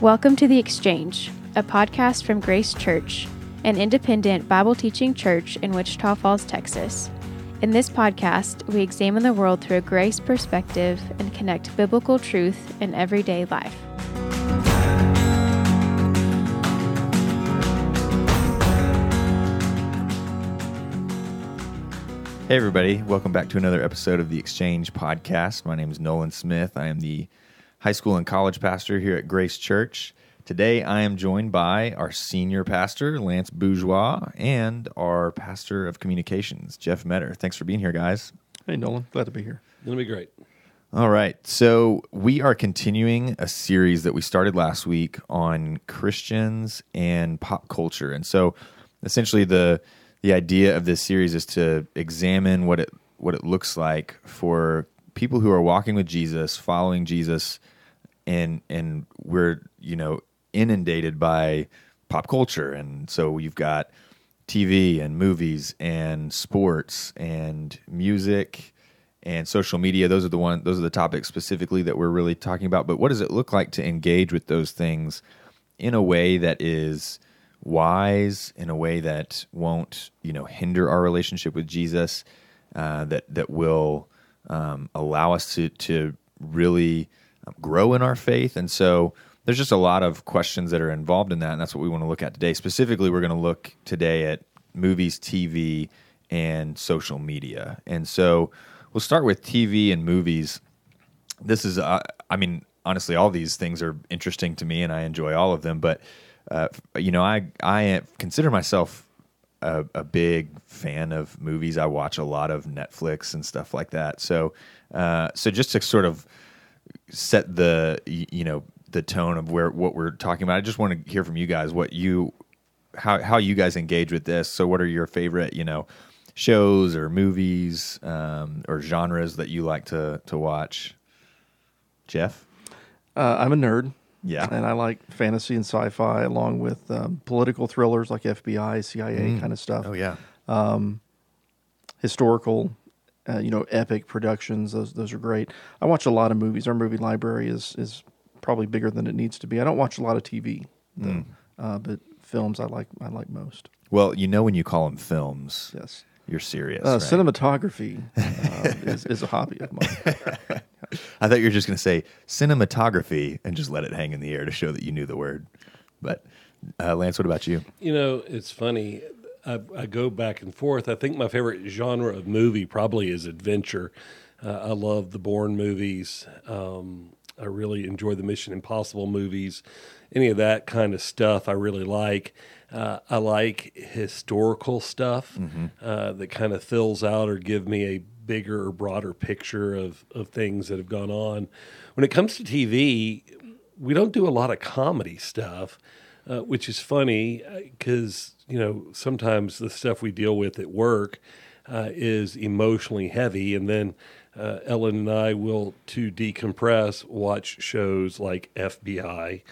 Welcome to The Exchange, a podcast from Grace Church, an independent Bible teaching church in Wichita Falls, Texas. In this podcast, we examine the world through a grace perspective and connect biblical truth in everyday life. Hey, everybody. Welcome back to another episode of the Exchange Podcast. My name is Nolan Smith. I am the high school and college pastor here at Grace Church. Today, I am joined by our senior pastor, Lance Bourgeois, and our pastor of communications, Geoff Meador. Thanks for being here, guys. Hey, Nolan. Glad to be here. It'll be great. All right. So, we are continuing a series that we started last week on Christians and pop culture. And so, essentially, the the idea of this series is to examine what it what it looks like for people who are walking with Jesus, following Jesus, and and we're you know inundated by pop culture, and so you've got TV and movies and sports and music and social media. Those are the one. Those are the topics specifically that we're really talking about. But what does it look like to engage with those things in a way that is wise in a way that won't you know hinder our relationship with Jesus, uh, that that will um, allow us to to really um, grow in our faith. And so there's just a lot of questions that are involved in that, and that's what we want to look at today. Specifically, we're going to look today at movies, TV, and social media. And so we'll start with TV and movies. This is, uh, I mean, honestly, all these things are interesting to me, and I enjoy all of them, but uh, you know, I I consider myself a, a, big fan of movies. I watch a lot of Netflix and stuff like that. So, uh, so just to sort of set the you know the tone of where what we're talking about, I just want to hear from you guys what you how how you guys engage with this. So, what are your favorite you know shows or movies um, or genres that you like to to watch? Geoff, uh, I'm a nerd. Yeah. And I like fantasy and sci fi along with um, political thrillers like FBI, CIA mm. kind of stuff. Oh, yeah. Um, historical, uh, you know, epic productions. Those, those are great. I watch a lot of movies. Our movie library is, is probably bigger than it needs to be. I don't watch a lot of TV, though, mm. uh, but films I like, I like most. Well, you know, when you call them films. Yes. You're serious. Uh, right? Cinematography uh, is, is a hobby of mine. I thought you were just going to say cinematography and just let it hang in the air to show that you knew the word. But uh, Lance, what about you? You know, it's funny. I, I, go back and forth. I think my favorite genre of movie probably is adventure. Uh, I love the Bourne movies. Um, I really enjoy the Mission Impossible movies. Any of that kind of stuff I really like. Uh, I like historical stuff mm-hmm. uh, that kind of fills out or give me a bigger or broader picture of, of things that have gone on. When it comes to TV, we don't do a lot of comedy stuff, uh, which is funny because, uh, you know, sometimes the stuff we deal with at work uh, is emotionally heavy. And then uh, Ellen and I will, to decompress, watch shows like FBI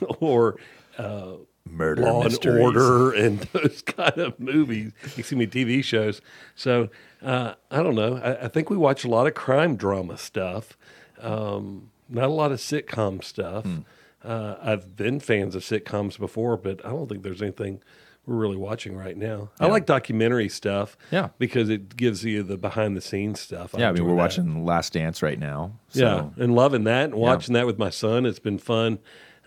or uh, murder Law mysteries. and Order and those kind of movies. Excuse me, TV shows. So uh, I don't know. I, I, think we watch a lot of crime drama stuff. Um, not a lot of sitcom stuff. Hmm. Uh, I've been fans of sitcoms before, but I don't think there's anything we're really watching right now. Yeah. I like documentary stuff. Yeah. Because it gives you the behind the scenes stuff. I yeah, I mean, we're that. watching Last Dance right now. So. Yeah, and loving that and watching yeah. that with my son. It's been fun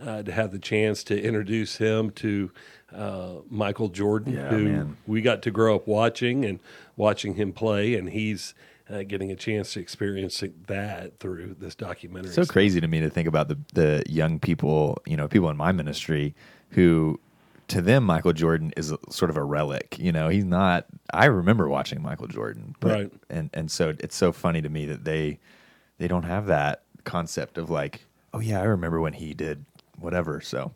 uh, to have the chance to introduce him to uh, Michael Jordan, yeah, who man. we got to grow up watching and watching him play, and he's uh, getting a chance to experience that through this documentary. So crazy to me to think about the the young people, you know, people in my ministry who. To them, Michael Jordan is a, sort of a relic. You know, he's not. I remember watching Michael Jordan, but, right? And and so it's so funny to me that they they don't have that concept of like, oh yeah, I remember when he did whatever. So,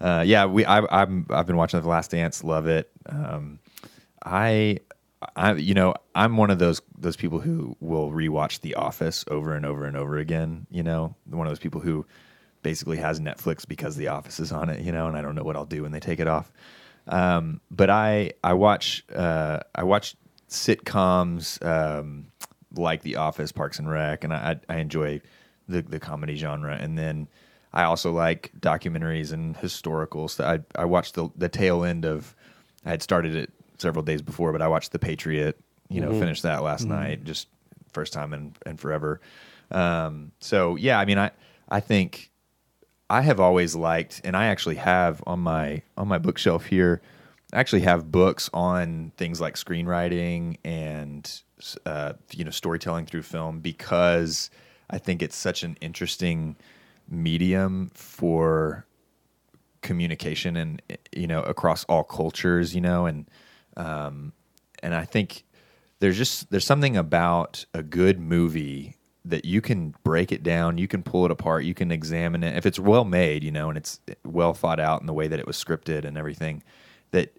uh, yeah, we I, I'm I've been watching The Last Dance, love it. Um, I I you know I'm one of those those people who will rewatch The Office over and over and over again. You know, one of those people who basically has Netflix because The Office is on it. You know, and I don't know what I'll do when they take it off. Um, but I I watch uh, I watch sitcoms um, like The Office, Parks and Rec, and I I enjoy the the comedy genre, and then I also like documentaries and historical stuff. I I watched the the tail end of. I had started it several days before, but I watched The Patriot. You know, finished that last night. Just first time in in forever. Um, so yeah, I mean, I I think I have always liked, and I actually have on my on my bookshelf here. I actually have books on things like screenwriting and uh, you know storytelling through film because I think it's such an interesting medium for communication and you know across all cultures you know and um and i think there's just there's something about a good movie that you can break it down you can pull it apart you can examine it. If it's well made you know and it's well thought out in the way that it was scripted and everything that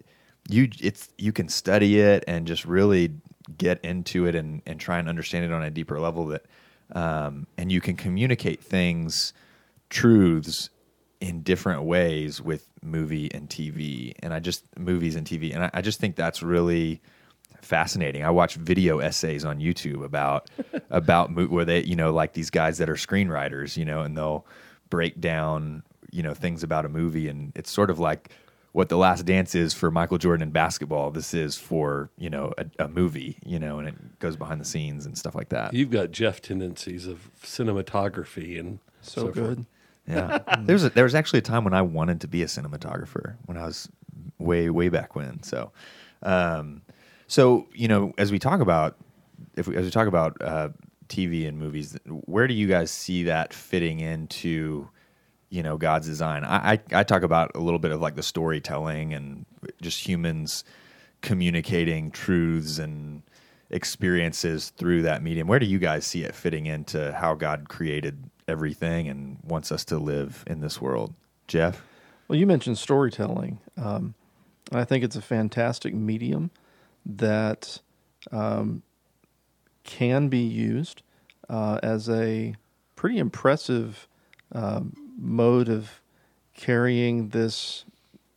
you it's you can study it and just really get into it and and try and understand it on a deeper level that um and you can communicate things truths in different ways with movie and TV, and I just movies and TV, and I, I just think that's really fascinating. I watch video essays on YouTube about about mo- where they, you know, like these guys that are screenwriters, you know, and they'll break down, you know, things about a movie, and it's sort of like what the Last Dance is for Michael Jordan in basketball. This is for you know a, a movie, you know, and it goes behind the scenes and stuff like that. You've got Geoff tendencies of cinematography and So, forth. good. Yeah, there was a, there was actually a time when I wanted to be a cinematographer when I was way way back when. So, um, so you know, as we talk about if we, as we talk about uh, TV and movies, where do you guys see that fitting into you know God's design? I, I I talk about a little bit of like the storytelling and just humans communicating truths and experiences through that medium. Where do you guys see it fitting into how God created everything and wants us to live in this world? Geoff? Well, you mentioned storytelling. Um, I think it's a fantastic medium that um, can be used uh, as a pretty impressive um, mode of carrying this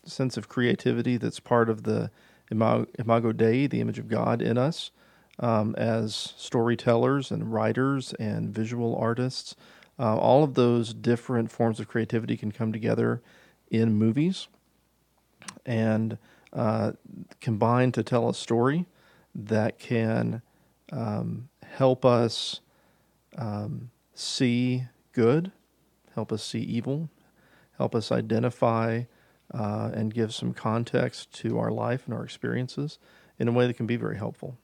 sense of creativity that's part of the imago, imago Dei, the image of God in us, um, as storytellers and writers and visual artists. Uh, all of those different forms of creativity can come together in movies and uh, combine to tell a story that can um, help us um, see good, help us see evil, help us identify uh, and give some context to our life and our experiences in a way that can be very helpful.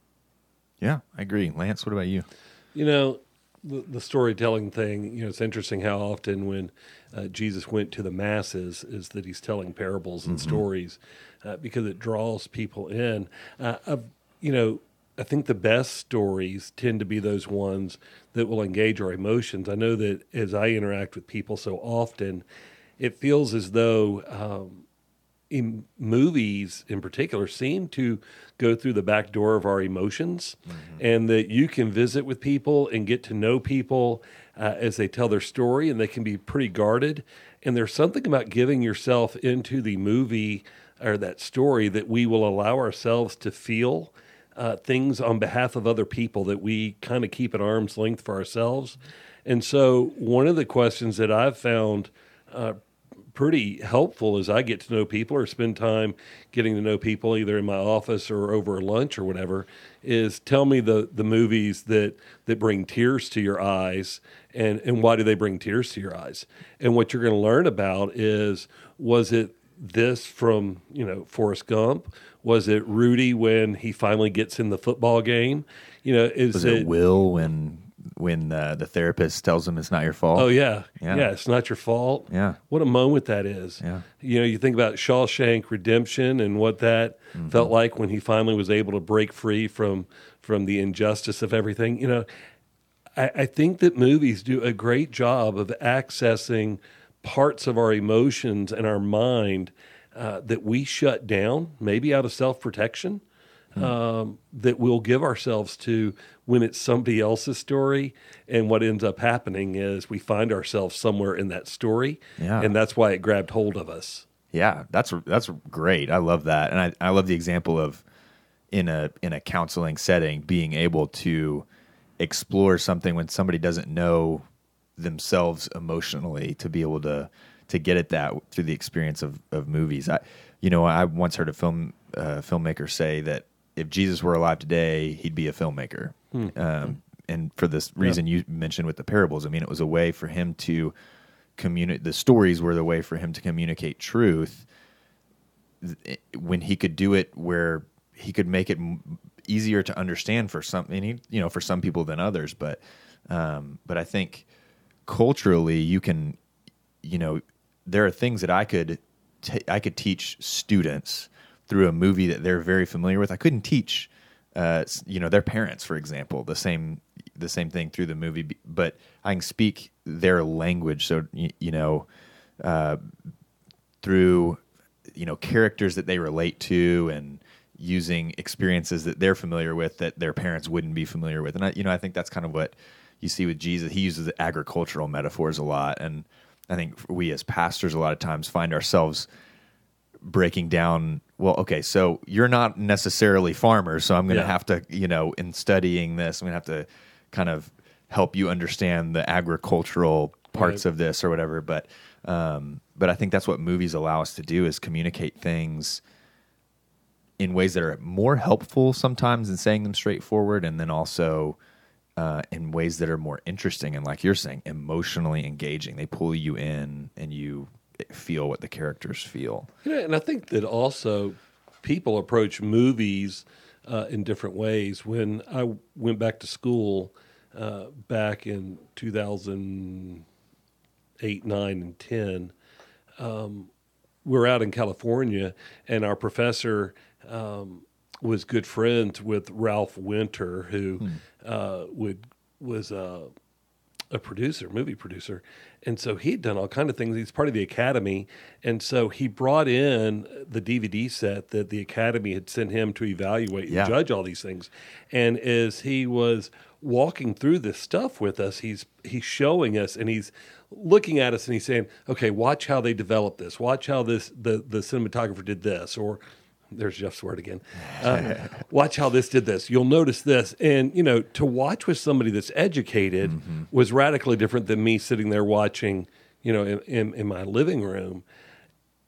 Yeah, I agree. Lance, what about you? You know, the, the storytelling thing, you know, it's interesting how often when uh, Jesus went to the masses is that he's telling parables and stories uh, because it draws people in. Uh, I've, you know, I think the best stories tend to be those ones that will engage our emotions. I know that as I interact with people so often, it feels as though um, in movies in particular seem to go through the back door of our emotions and that you can visit with people and get to know people uh, as they tell their story and they can be pretty guarded. And there's something about giving yourself into the movie or that story that we will allow ourselves to feel uh, things on behalf of other people that we kind of keep at arm's length for ourselves. And so one of the questions that i've found uh, pretty helpful as I get to know people or spend time getting to know people either in my office or over lunch or whatever is tell me the the movies that that bring tears to your eyes and and why do they bring tears to your eyes? And what you're going to learn about is was it this from you know Forrest Gump? Was it Rudy when he finally gets in the football game? You know is Was it, Will when when uh, the therapist tells him it's not your fault? Oh yeah. Yeah. yeah, It's not your fault. Yeah. What a moment that is. Yeah. You know, you think about Shawshank Redemption and what that Mm-hmm. felt like when he finally was able to break free from from the injustice of everything. You know, I, I think that movies do a great job of accessing parts of our emotions and our mind uh, that we shut down, maybe out of self protection, um, that we'll give ourselves to when it's somebody else's story. And what ends up happening is we find ourselves somewhere in that story. Yeah. And that's why it grabbed hold of us. Yeah, that's that's great. I love that, and I, I love the example of in a in a counseling setting being able to explore something when somebody doesn't know themselves emotionally to be able to to get at that through the experience of, of movies. I, you know, I once heard a film uh, filmmaker say that if Jesus were alive today, he'd be a filmmaker. Um, and for this reason you mentioned with the parables, I mean, it was a way for him to communicate. The stories were the way for him to communicate truth. When he could do it, where he could make it easier to understand for some, and he, you know, for some people than others. But, um, but I think culturally, you can, you know, there are things that I could, t- I could teach students through a movie that they're very familiar with. I couldn't teach, uh, you know, their parents, for example, the same, the same thing through the movie, but I can speak their language. So, you, you know, uh, through you know characters that they relate to and using experiences that they're familiar with that their parents wouldn't be familiar with and I, you know i think that's kind of what you see with jesus he uses agricultural metaphors a lot and i think we as pastors a lot of times find ourselves breaking down well okay so you're not necessarily farmers so i'm going to Yeah. have to you know in studying this i'm going to have to kind of help you understand the agricultural parts Right. of this or whatever but um but i think that's what movies allow us to do is communicate things in ways that are more helpful sometimes than saying them straightforward and then also uh, in ways that are more interesting and like you're saying emotionally engaging they pull you in and you feel what the characters feel Yeah, and I think that also people approach movies uh, in different ways. When I went back to school uh, back in 2008, 9, and 10, um, we were out in California, and our professor um, was good friends with Ralph Winter, who uh, would was uh, a producer, movie producer, and so he'd done all kind of things. He's part of the academy, and so he brought in the DVD set that the academy had sent him to evaluate and judge all these things. And as he was walking through this stuff with us, he's he's showing us and he's looking at us and he's saying, "Okay, watch how they developed this. Watch how this the the cinematographer did this." Or there's Geoff's word again. Uh, watch how this did this. You'll notice this. And, you know, to watch with somebody that's educated was radically different than me sitting there watching, you know, in, in, in my living room.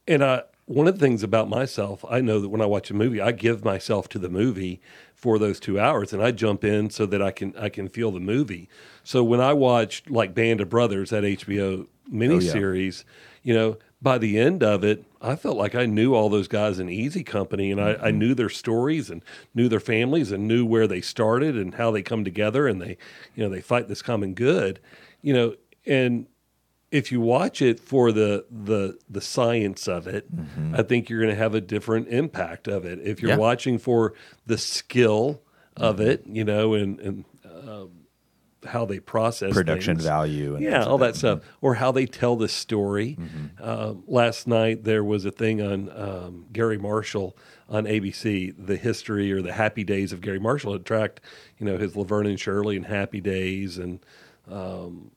And I, one of the things about myself, I know that when I watch a movie, I give myself to the movie for those two hours, and I jump in so that I can I can feel the movie. So when I watched like Band of Brothers, that HBO miniseries, you know, by the end of it, I felt like I knew all those guys in Easy Company, and I, I mm-hmm. knew their stories and knew their families and knew where they started and how they come together and they, you know, they fight this common good, you know, and if you watch it for the the the science of it, mm-hmm. I think you're going to have a different impact of it. If you're Yeah. watching for the skill of mm-hmm. it, you know, and and um, how they process production things. value and Yeah, all like that stuff, or how they tell the story. Um, last night there was a thing on um, Garry Marshall on ABC, the history or the happy days of Garry Marshall. It tracked, you know, his Laverne and Shirley and Happy Days and um,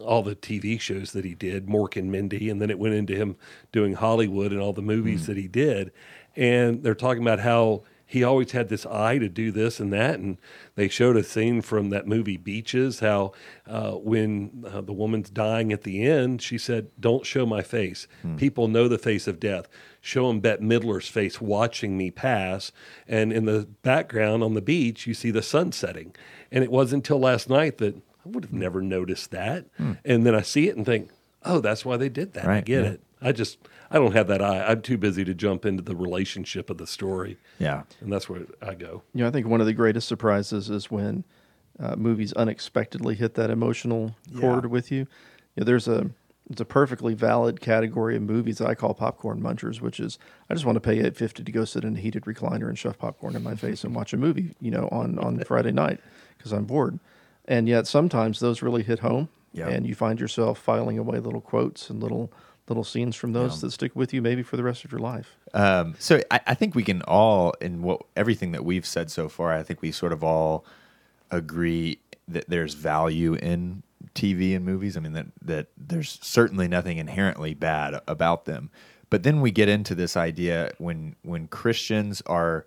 all the TV shows that he did, Mork and Mindy, and then it went into him doing Hollywood and all the movies that he did. And they're talking about how he always had this eye to do this and that. And they showed a scene from that movie Beaches, how uh, when uh, the woman's dying at the end, she said, Don't show my face. People know the face of death. Show them Bette Midler's face watching me pass. And in the background on the beach, you see the sun setting. And it wasn't until last night that I would have never noticed that. And then I see it and think, oh, that's why they did that. I get yeah. it. I just, I don't have that eye. I'm too busy to jump into the relationship of the story. yeah And that's where I go. You know, I think one of the greatest surprises is when uh, movies unexpectedly hit that emotional chord Yeah. with you. you know, there's a it's a perfectly valid category of movies that I call popcorn munchers, which is I just want to pay eight fifty to go sit in a heated recliner and shove popcorn in my face and watch a movie, you know, on on Friday night because I'm bored. And yet sometimes those really hit home, Yeah. and you find yourself filing away little quotes and little little scenes from those that stick with you maybe for the rest of your life. Um, so I, I think we can all, in what everything that we've said so far, I think we sort of all agree that there's value in TV and movies. I mean that that there's certainly nothing inherently bad about them. But then we get into this idea when when Christians are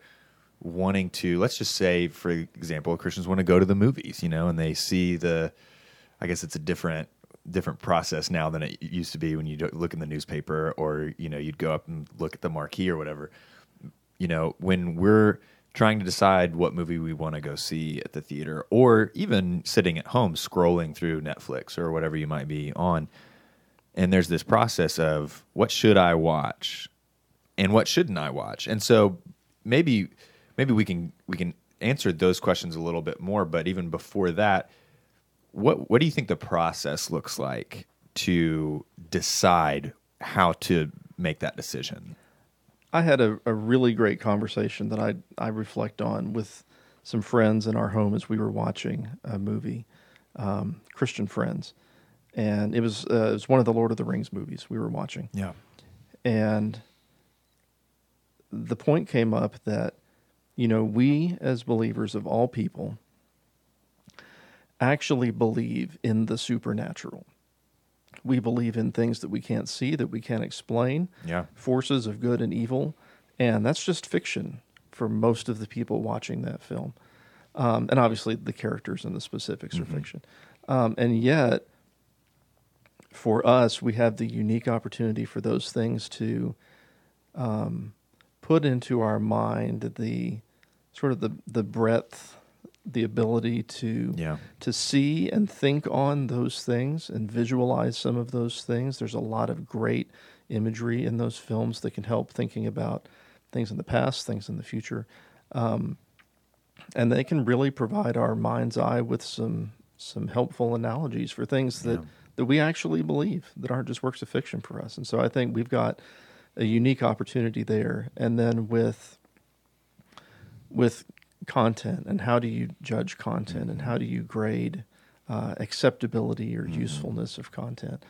wanting to, let's just say, for example, Christians want to go to the movies, you know, and they see the, I guess it's a different different process now than it used to be when you look in the newspaper or you know you'd go up and look at the marquee or whatever. You know, when we're trying to decide what movie we want to go see at the theater or even sitting at home scrolling through Netflix or whatever you might be on and there's this process of what should I watch and what shouldn't I watch. And so maybe maybe we can we can answer those questions a little bit more, but even before that, what what do you think the process looks like to decide how to make that decision? I had a, a really great conversation that I I reflect on with some friends in our home as we were watching a movie, um, Christian friends, and it was uh, it was one of the Lord of the Rings movies we were watching. Yeah, and the point came up that you know we as believers of all people actually believe in the supernatural we believe in things that we can't see, that we can't explain. Yeah. Forces of good and evil. And that's just fiction for most of the people watching that film. Um, and obviously, the characters and the specifics mm-hmm. are fiction. Um, and yet, for us, we have the unique opportunity for those things to um, put into our mind the sort of the, the breadth the ability to yeah. to see and think on those things and visualize some of those things. There's a lot of great imagery in those films that can help thinking about things in the past, things in the future, um, and they can really provide our mind's eye with some some helpful analogies for things that yeah. that we actually believe that aren't just works of fiction for us. And so I think we've got a unique opportunity there. And then with with content and how do you judge content and how do you grade uh, acceptability or mm-hmm. usefulness of content.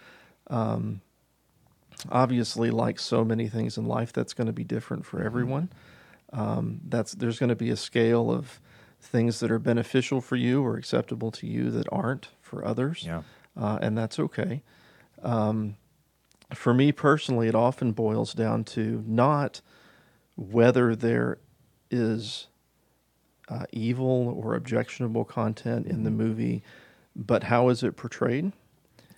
Um, obviously, like so many things in life, that's going to be different for mm-hmm. everyone. Um, that's there's going to be a scale of things that are beneficial for you or acceptable to you that aren't for others, yeah. uh, and that's okay. Um, for me personally, it often boils down to not whether there is uh, evil or objectionable content in the mm-hmm. movie, but how is it portrayed?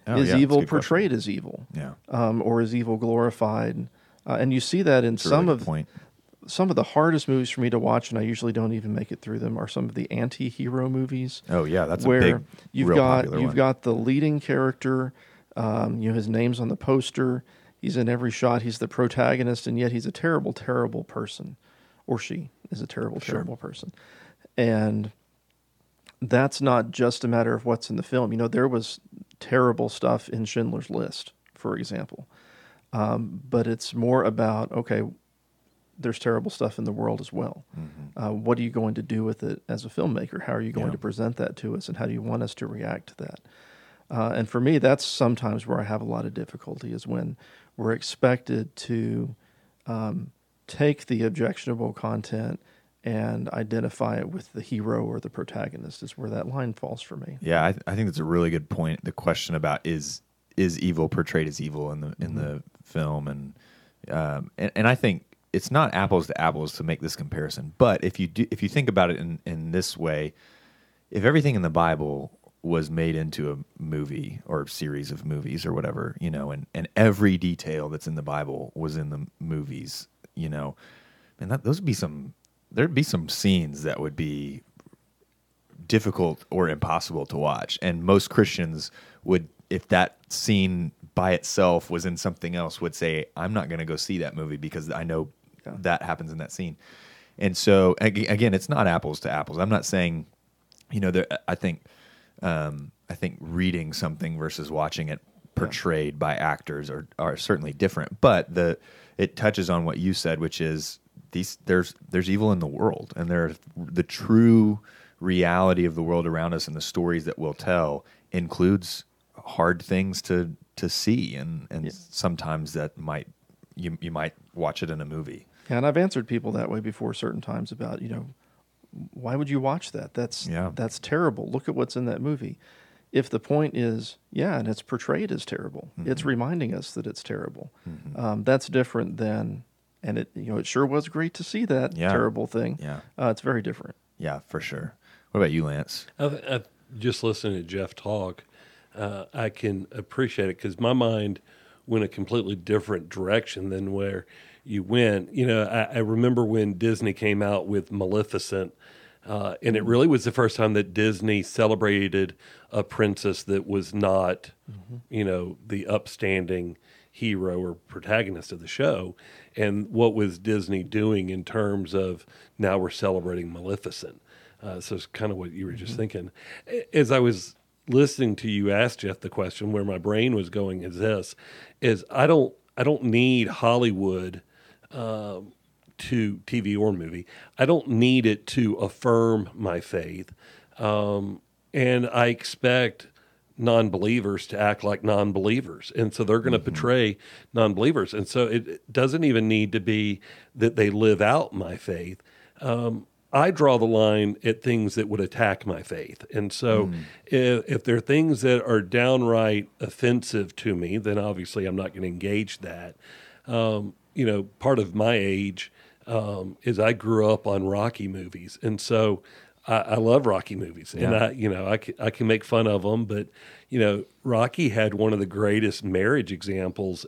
Oh, is yeah, evil portrayed question. as evil? Yeah. Um, or is evil glorified? Uh, and you see that in That's some really of point. some of the hardest movies for me to watch, and I usually don't even make it through them. Are some of the anti-hero movies? Oh yeah, that's where big, you've got you've one. got the leading character. Um, you know his name's on the poster. He's in every shot. He's the protagonist, and yet he's a terrible, terrible person, or she is a terrible, sure. terrible person. And that's not just a matter of what's in the film. You know, there was terrible stuff in Schindler's List, for example. Um, but it's more about, okay, there's terrible stuff in the world as well. Mm-hmm. Uh, what are you going to do with it as a filmmaker? How are you going yeah. to present that to us? And how do you want us to react to that? Uh, and for me, that's sometimes where I have a lot of difficulty is when we're expected to um, take the objectionable content and identify it with the hero or the protagonist is where that line falls for me. Yeah, I, th- I think that's a really good point. The question about is is evil portrayed as evil in the in mm-hmm. the film, and, um, and and I think it's not apples to apples to make this comparison. But if you do, if you think about it in in this way, if everything in the Bible was made into a movie or series of movies or whatever, you know, and and every detail that's in the Bible was in the movies, you know, and that those would be some there'd be some scenes that would be difficult or impossible to watch and most christians would if that scene by itself was in something else would say i'm not going to go see that movie because i know yeah. that happens in that scene and so again it's not apples to apples i'm not saying you know there, i think um, i think reading something versus watching it portrayed yeah. by actors are, are certainly different but the it touches on what you said which is these there's there's evil in the world, and there the true reality of the world around us and the stories that we'll tell includes hard things to to see, and and yeah. sometimes that might you you might watch it in a movie. Yeah, and I've answered people that way before certain times about you know why would you watch that? That's yeah. that's terrible. Look at what's in that movie. If the point is, yeah, and it's portrayed as terrible, mm-hmm. it's reminding us that it's terrible. Mm-hmm. Um, that's different than and it you know it sure was great to see that yeah. terrible thing. Yeah, uh, it's very different. Yeah, for sure. What about you, Lance? I've, I've just listening to Geoff talk. uh, I can appreciate it because my mind went a completely different direction than where you went. You know, I, I remember when Disney came out with Maleficent, uh, and it really was the first time that Disney celebrated a princess that was not, you know, the upstanding hero or protagonist of the show. And what was Disney doing in terms of now we're celebrating Maleficent? Uh, so it's kind of what you were just thinking. As I was listening to you ask Geoff the question, where my brain was going is this: is I don't I don't need Hollywood um, to TV or movie. I don't need it to affirm my faith, um, and I expect non-believers to act like non-believers and so they're going to portray non-believers and so it doesn't even need to be that they live out my faith um, I draw the line at things that would attack my faith. And so if, if there are things that are downright offensive to me, then obviously I'm not going to engage that. Um, you know, part of my age um, is I grew up on Rocky movies. And so I, I love Rocky movies. And I, you know, I can, I can make fun of them, but, you know, Rocky had one of the greatest marriage examples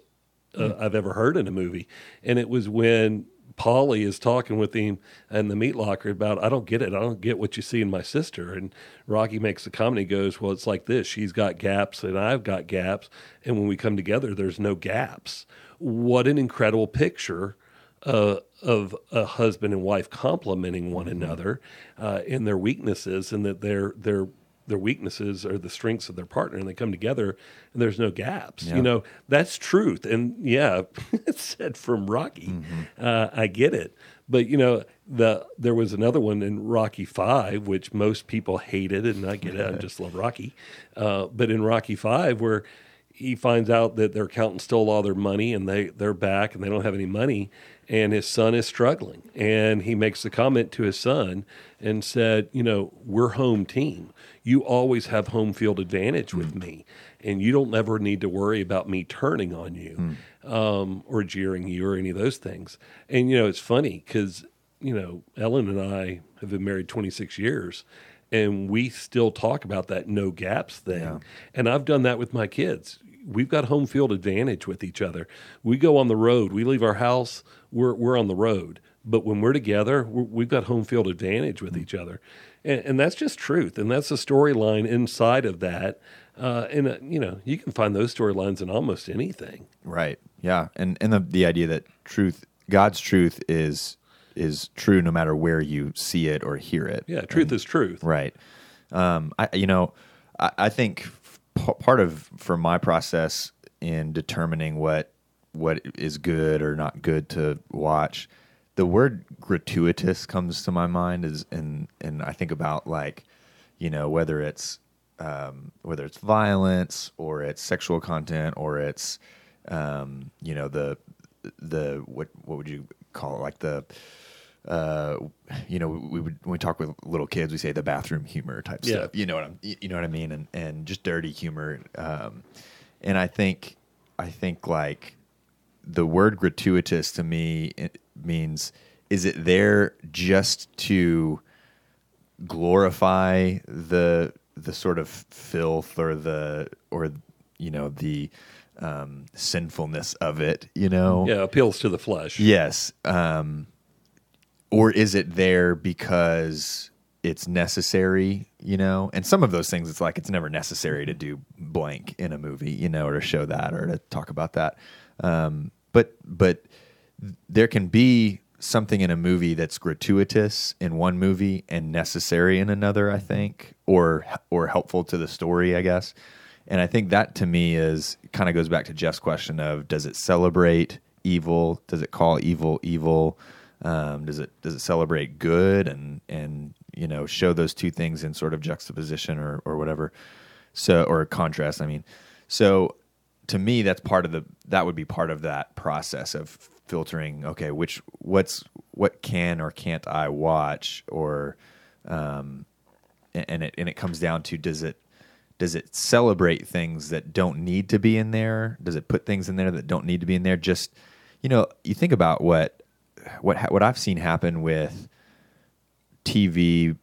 uh, I've ever heard in a movie. And it was when Paulie is talking with him in the meat locker about, I don't get it. I don't get what you see in my sister. And Rocky makes the comment. He goes, Well, it's like this. She's got gaps and I've got gaps. And when we come together, there's no gaps. What an incredible picture uh, of a husband and wife complementing one another uh, in their weaknesses, and that their their their weaknesses are the strengths of their partner, and they come together, and there's no gaps. Yeah. You know, that's truth. And yeah, it's said from Rocky. Uh, I get it, but you know, the there was another one in Rocky Five, which most people hated, and I get it. I just love Rocky, uh, but in Rocky Five, where he finds out that their accountant stole all their money and they they're back and they don't have any money and his son is struggling. And he makes the comment to his son and said you know we're home team. You always have home field advantage with me and you don't ever need to worry about me turning on you um, or jeering you or any of those things. And you know it's funny because you know ellen and i have been married 26 years and we still talk about that no gaps thing. Yeah. and I've done that with my kids. We've got home field advantage with each other. We go on the road. We leave our house. We're we're on the road. But when we're together, we're, we've got home field advantage with each other, and, and that's just truth. And that's a storyline inside of that. Uh, and uh, you know, you can find those storylines in almost anything. Right. Yeah. And and the the idea that truth, God's truth is is true no matter where you see it or hear it. Yeah, truth is truth. Right. Um, I you know, I, I think part of for my process in determining what what is good or not good to watch, the word gratuitous comes to my mind is and and I think about like, you know, whether it's um, whether it's violence or it's sexual content or it's um, you know the the what what would you call it? Like the uh, you know, we would when we talk with little kids, we say the bathroom humor type Yeah. stuff. You know what I'm, you know what I mean, and and just dirty humor. Um, and I think, I think like the word gratuitous to me it means is it there just to glorify the the sort of filth or the or you know the um, sinfulness of it, you know, Yeah, appeals to the flesh. Yes. Um, or is it there because it's necessary, you know? And some of those things, it's like it's never necessary to do blank in a movie, you know, or to show that or to talk about that. Um, but but there can be something in a movie that's gratuitous in one movie and necessary in another, I think, or or helpful to the story, I guess. And I think that to me is kind of goes back to Geoff's question of does it celebrate evil? Does it call evil evil? Um, does it does it celebrate good and and you know show those two things in sort of juxtaposition or or whatever? So or contrast, I mean. So to me that's part of the that would be part of that process of filtering okay which what's what can or can't i watch or um and it and it comes down to does it does it celebrate things that don't need to be in there does it put things in there that don't need to be in there just you know you think about what what ha- what i've seen happen with tv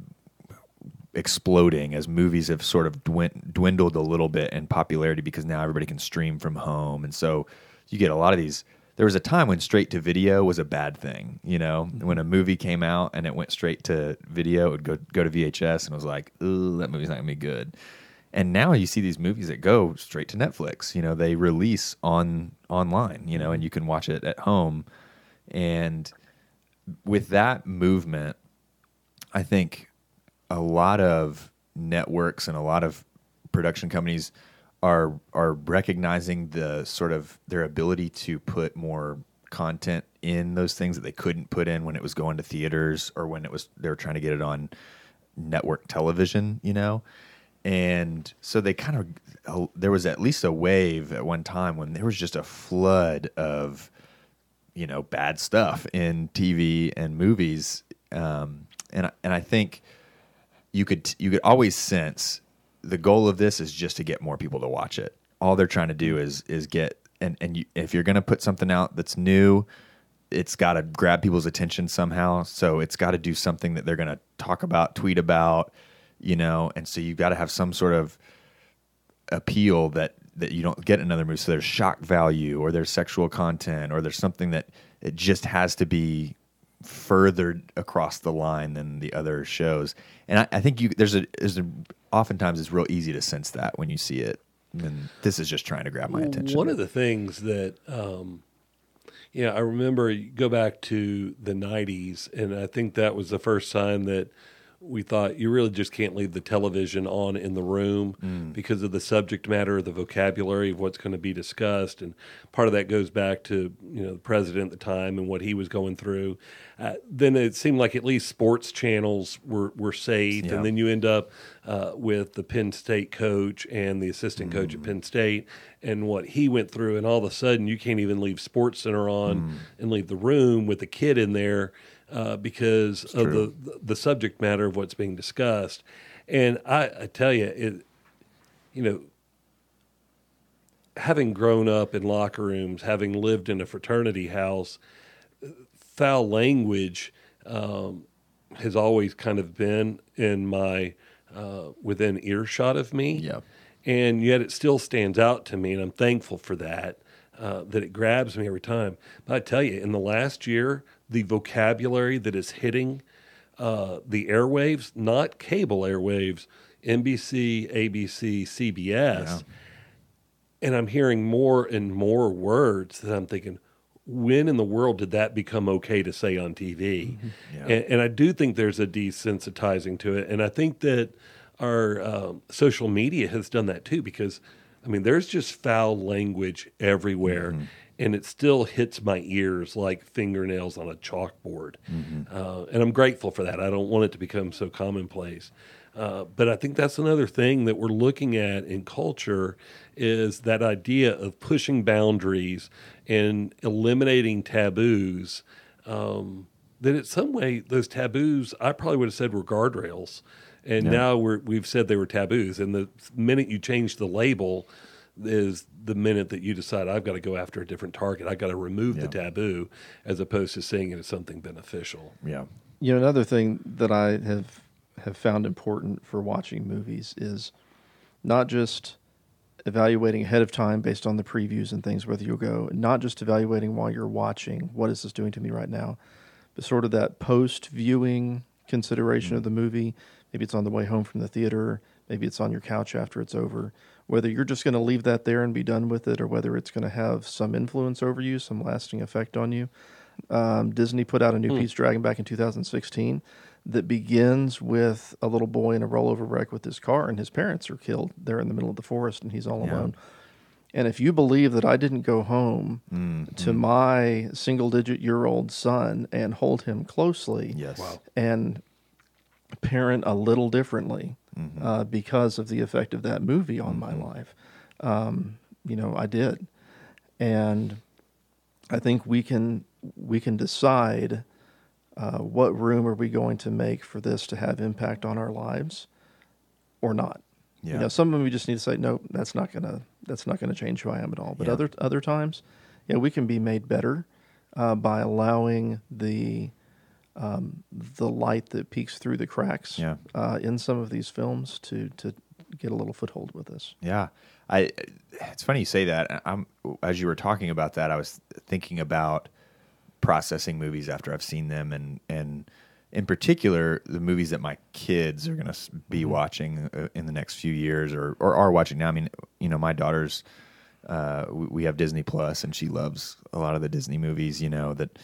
exploding as movies have sort of dwin- dwindled a little bit in popularity because now everybody can stream from home, and so you get a lot of these. There was a time when straight to video was a bad thing. You know, when a movie came out and it went straight to video, it would go go to VHS, and it was like, "Ooh, that movie's not gonna be good." And now you see these movies that go straight to Netflix. You know, they release on online. You know, and you can watch it at home. And with that movement, I think a lot of networks and a lot of production companies are are recognizing the sort of their ability to put more content in those things that they couldn't put in when it was going to theaters or when it was they were trying to get it on network television, you know. And so they kind of there was at least a wave at one time when there was just a flood of you know bad stuff in TV and movies, um, and and I think you could you could always sense the goal of this is just to get more people to watch it. All they're trying to do is is get and and you, if you're going to put something out that's new, it's got to grab people's attention somehow. So it's got to do something that they're going to talk about, tweet about, you know. And so you've got to have some sort of appeal that that you don't get in another movie. So there's shock value, or there's sexual content, or there's something that it just has to be furthered across the line than the other shows. And I, I think you there's a there's a oftentimes it's real easy to sense that when you see it. And this is just trying to grab my attention. One of the things that, um, you know, I remember go back to the 90s, and I think that was the first time that we thought you really just can't leave the television on in the room Mm. because of the subject matter, the vocabulary of what's going to be discussed. And part of that goes back to, you know, the president at the time and what he was going through. Uh, then it seemed like at least sports channels were, were safe. Yeah. And then you end up uh, with the Penn State coach and the assistant coach Mm. at Penn State and what he went through. And all of a sudden, you can't even leave Sports Center on Mm. and leave the room with the kid in there uh, because of the, the subject matter of what's being discussed. And I, I tell you, it, you know, having grown up in locker rooms, having lived in a fraternity house, foul language um, has always kind of been in my uh, within earshot of me. Yeah. And yet it still stands out to me, and I'm thankful for that. Uh, that it grabs me every time. But I tell you, in the last year, the vocabulary that is hitting uh, the airwaves, not cable airwaves, NBC, ABC, CBS, Yeah. and I'm hearing more and more words that I'm thinking, when in the world did that become okay to say on TV? Yeah. And, and I do think there's a desensitizing to it, and I think that our um, social media has done that too. Because I mean, there's just foul language everywhere, and it still hits my ears like fingernails on a chalkboard. Uh, and I'm grateful for that. I don't want it to become so commonplace. Uh, but I think that's another thing that we're looking at in culture is that idea of pushing boundaries and eliminating taboos. Um, that in some way those taboos I probably would have said were guardrails, and now we're we've said they were taboos. And the minute you change the label, is the minute that you decide I've got to go after a different target. I've got to remove the taboo, as opposed to seeing it as something beneficial. yeah. You know, another thing that I have have found important for watching movies is not just evaluating ahead of time based on the previews and things whether you'll go, not just evaluating while you're watching what is this doing to me right now, but sort of that post viewing consideration of mm-hmm. the movie. Maybe it's on the way home from the theater, maybe it's on your couch after it's over. Whether you're just going to leave that there and be done with it, or whether it's going to have some influence over you, some lasting effect on you. Um, Disney put out a new Pete's Dragon back in 2016 that begins with a little boy in a rollover wreck with his car, and his parents are killed. They're in the middle of the forest, and he's all Yeah. alone. And if you believe that I didn't go home Mm-hmm. to my single digit year old son and hold him closely Yes. Wow. and parent a little differently Mm-hmm. uh, because of the effect of that movie on my life, um, you know, I did. And I think we can we can decide uh, what room are we going to make for this to have impact on our lives or not. Yeah. You know, some of them we just need to say, no, that's not gonna that's not gonna change who I am at all. But Yeah. other other times, yeah, we can be made better uh, by allowing the um, the light that peeks through the cracks Yeah. uh, in some of these films to to get a little foothold with us. Yeah, I. It's funny you say that. I'm as you were talking about that, I was thinking about processing movies after I've seen them, and and in particular the movies that my kids are going to be watching uh, in the next few years, or or are watching now. I mean, you know, my daughter's. Uh, we, we have Disney Plus, and she loves a lot of the Disney movies. You know that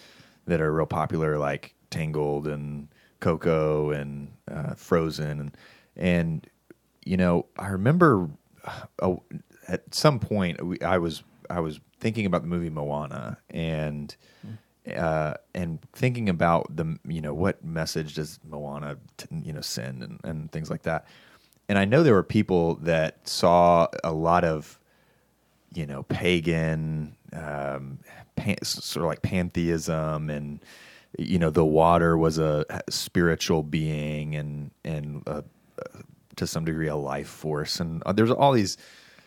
that are real popular, like Tangled and Coco and uh, Frozen, and and you know, I remember uh, at some point we, I was I was thinking about the movie Moana and uh, and thinking about the you know what message does Moana t- you know send and, and things like that. And I know there were people that saw a lot of you know pagan um, pan, sort of like pantheism and you know the water was a spiritual being and and uh, to some degree a life force. And uh, there's all these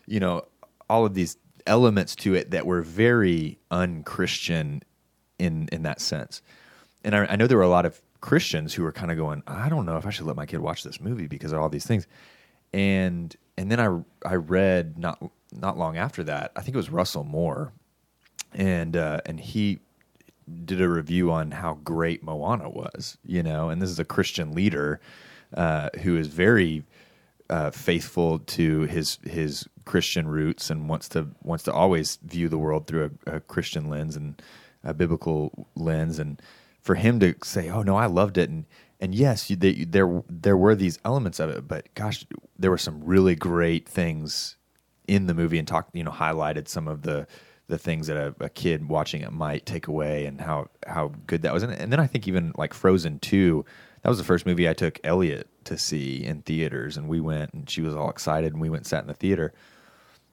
you know all of these elements to it that were very unchristian in in that sense. And I, I know there were a lot of christians who were kind of going i don't know if i should let my kid watch this movie because of all these things. And and then i i read not not long after that i think it was russell moore and uh, and he did a review on how great Moana was, you know, and this is a Christian leader uh, who is very uh, faithful to his his Christian roots and wants to wants to always view the world through a, a Christian lens and a biblical lens, and for him to say, "Oh no, I loved it," and and yes, you, they, there there were these elements of it, but gosh, there were some really great things in the movie, and talked, you know, highlighted some of the the things that a, a, kid watching it might take away and how how good that was. And, and, then I think even like Frozen two, that was the first movie I took Elliot to see in theaters, and we went and she was all excited, and we went and sat in the theater.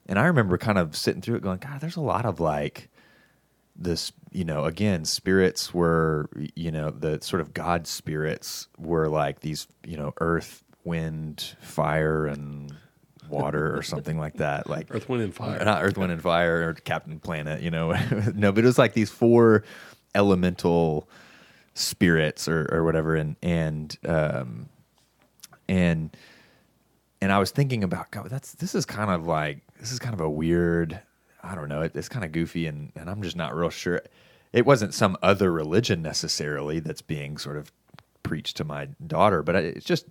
And I remember kind of sitting through it, going, God, there's a lot of like this, you know, again, spirits were, you know, the sort of God spirits were like these, you know, earth, wind, fire, and water or something like that. Like Earth, Wind, and Fire. Not Earth, Wind, and Fire or Captain Planet, you know. no, but it was like these four elemental spirits or, or whatever. And, and, um, and, and I was thinking about, God, that's, this is kind of like, this is kind of a weird, I don't know, it, it's kind of goofy and, and I'm just not real sure. It wasn't some other religion necessarily that's being sort of preached to my daughter, but it's just,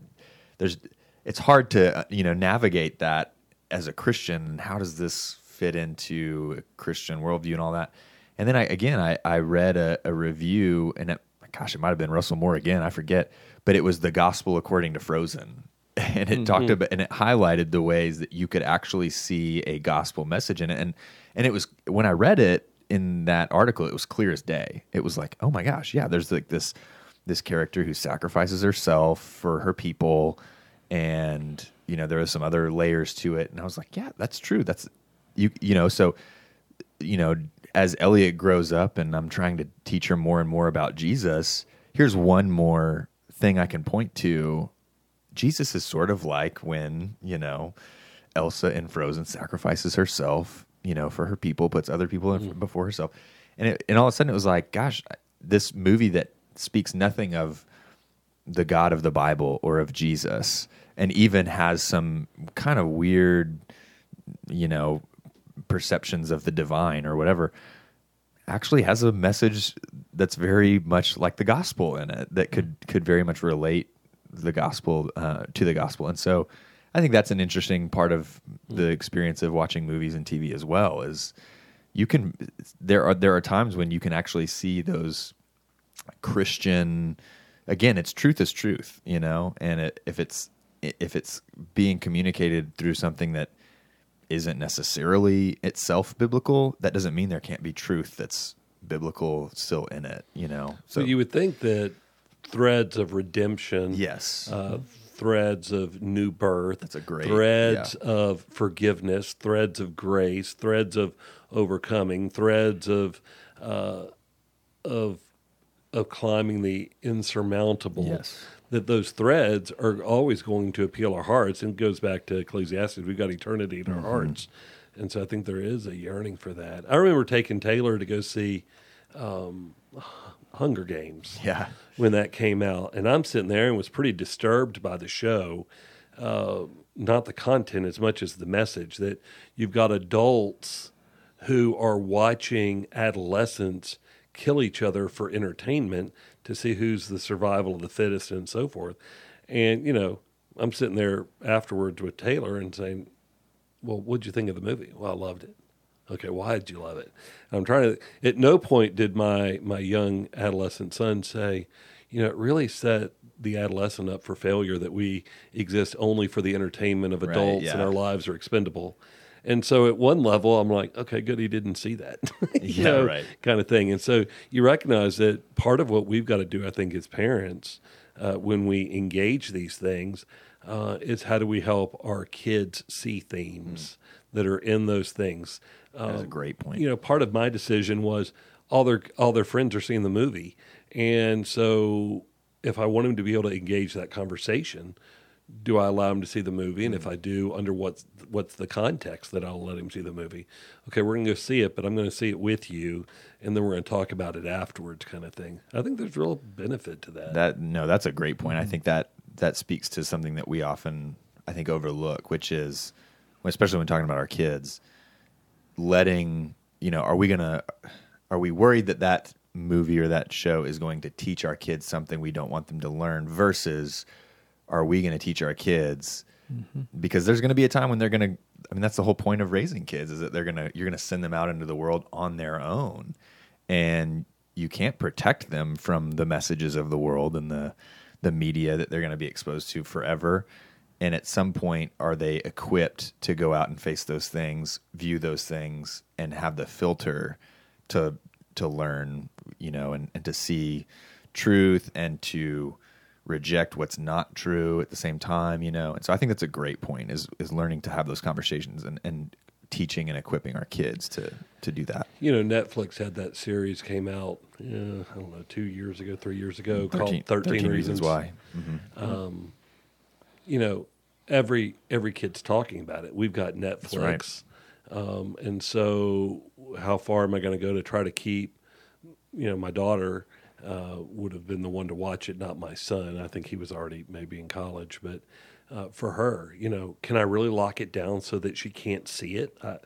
there's, it's hard to uh, you know navigate that as a Christian. And how does this fit into a Christian worldview and all that? And then I again I, I read a, a review and it, gosh it might have been Russell Moore again I forget, but it was the Gospel according to Frozen, and it mm-hmm. talked about and it highlighted the ways that you could actually see a gospel message in it. And and it was when I read it in that article, it was clear as day. It was like oh my gosh yeah, there's like this this character who sacrifices herself for her people and you know there was some other layers to it. And i was like yeah that's true. That's you you know so you know as elliot grows up and i'm trying to teach her more and more about jesus here's one more thing i can point to. Jesus is sort of like when you know elsa in frozen sacrifices herself you know for her people puts other people mm. before herself. And it, and all of a sudden it was like gosh this movie that speaks nothing of the God of the Bible or of Jesus, and even has some kind of weird, you know, perceptions of the divine or whatever, actually has a message that's very much like the gospel in it that could could very much relate the gospel uh, to the gospel, and so I think that's an interesting part of the experience of watching movies and TV as well. Is you can there are there are times when you can actually see those Christian again, it's truth is truth, you know, and it, if it's if it's being communicated through something that isn't necessarily itself biblical, that doesn't mean there can't be truth that's biblical still in it, you know. So you would think that threads of redemption, yes, uh, threads of new birth, that's a great threads yeah. of forgiveness, threads of grace, threads of overcoming, threads of uh, of of climbing the insurmountable. Yes. That those threads are always going to appeal our hearts, and it goes back to Ecclesiastes. We've got eternity in our mm-hmm. hearts, and so I think there is a yearning for that. I remember taking Taylor to go see. Um, Hunger Games Yeah. when that came out, and I'm sitting there and was pretty disturbed by the show, uh, not the content as much as the message that you've got adults who are watching adolescents kill each other for entertainment to see who's the survival of the fittest and so forth. And you know, I'm sitting there afterwards with Taylor and saying, "Well, what'd you think of the movie?" Well, I loved it. Okay, why did you love it? I'm trying to. At no point did my my young adolescent son say, you know, it really set the adolescent up for failure that we exist only for the entertainment of Right, adults and our lives are expendable. And so at one level, I'm like, okay, good, he didn't see that, you Yeah, know, right. kind of thing. And so you recognize that part of what we've got to do, I think, as parents, uh, when we engage these things, uh, is how do we help our kids see themes that are in those things. That's a Um, great point. you know, part of my decision was all their all their friends are seeing the movie, and so if I want them to be able to engage that conversation, do I allow him to see the movie? And if mm. I do, under what's what's the context that I'll let him see the movie? Okay, we're going to go see it, but I'm going to see it with you, and then we're going to talk about it afterwards, kind of thing. I think there's real benefit to that. That no, that's a great point. I think that that speaks to something that we often I think overlook, which is especially when talking about our kids, letting you know, are we gonna are we worried that that movie or that show is going to teach our kids something we don't want them to learn versus are we going to teach our kids? Mm-hmm. Because there's going to be a time when they're going to i mean that's the whole point of raising kids is that they're going to you're going to send them out into the world on their own. And you can't protect them from the messages of the world and the the media that they're going to be exposed to forever. And at some point are they equipped to go out and face those things view those things and have the filter to to learn you know and, and to see truth and to reject what's not true at the same time you know and so i think that's a great point is is learning to have those conversations and and teaching and equipping our kids to to do that you know, Netflix had that series came out. Yeah, I don't know, two years ago, three years ago, 13, called Thirteen, Reasons why mm-hmm. um, you know, every every kid's talking about it. We've got Netflix, right. um, and so how far am I going to go to try to keep? You know, my daughter uh, would have been the one to watch it, not my son. I think he was already maybe in college, but uh, for her, you know, can I really lock it down so that she can't see it? I,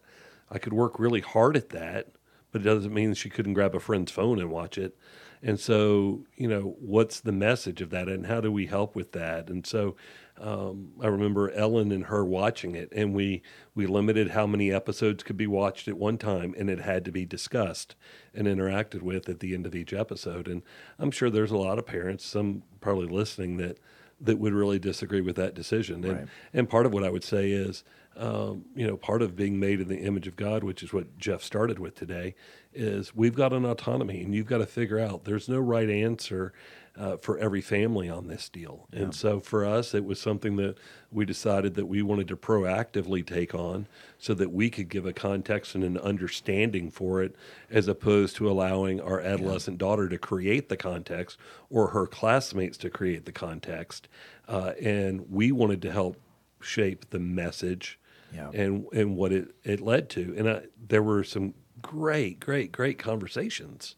I could work really hard at that, but it doesn't mean she couldn't grab a friend's phone and watch it. And so, you know, what's the message of that, and how do we help with that? And so, um, I remember Ellen and her watching it, and we we limited how many episodes could be watched at one time, and it had to be discussed and interacted with at the end of each episode. And I'm sure there's a lot of parents, some probably listening, that that would really disagree with that decision. And Right. and part of what I would say is, um, you know, part of being made in the image of God, which is what Geoff started with today, is we've got an autonomy, and you've got to figure out there's no right answer uh, for every family on this deal. And so for us, it was something that we decided that we wanted to proactively take on, so that we could give a context and an understanding for it, as opposed to allowing our adolescent daughter to create the context or her classmates to create the context. Uh, and we wanted to help shape the message Yeah. and and what it, it led to. And I, there were some great, great, great conversations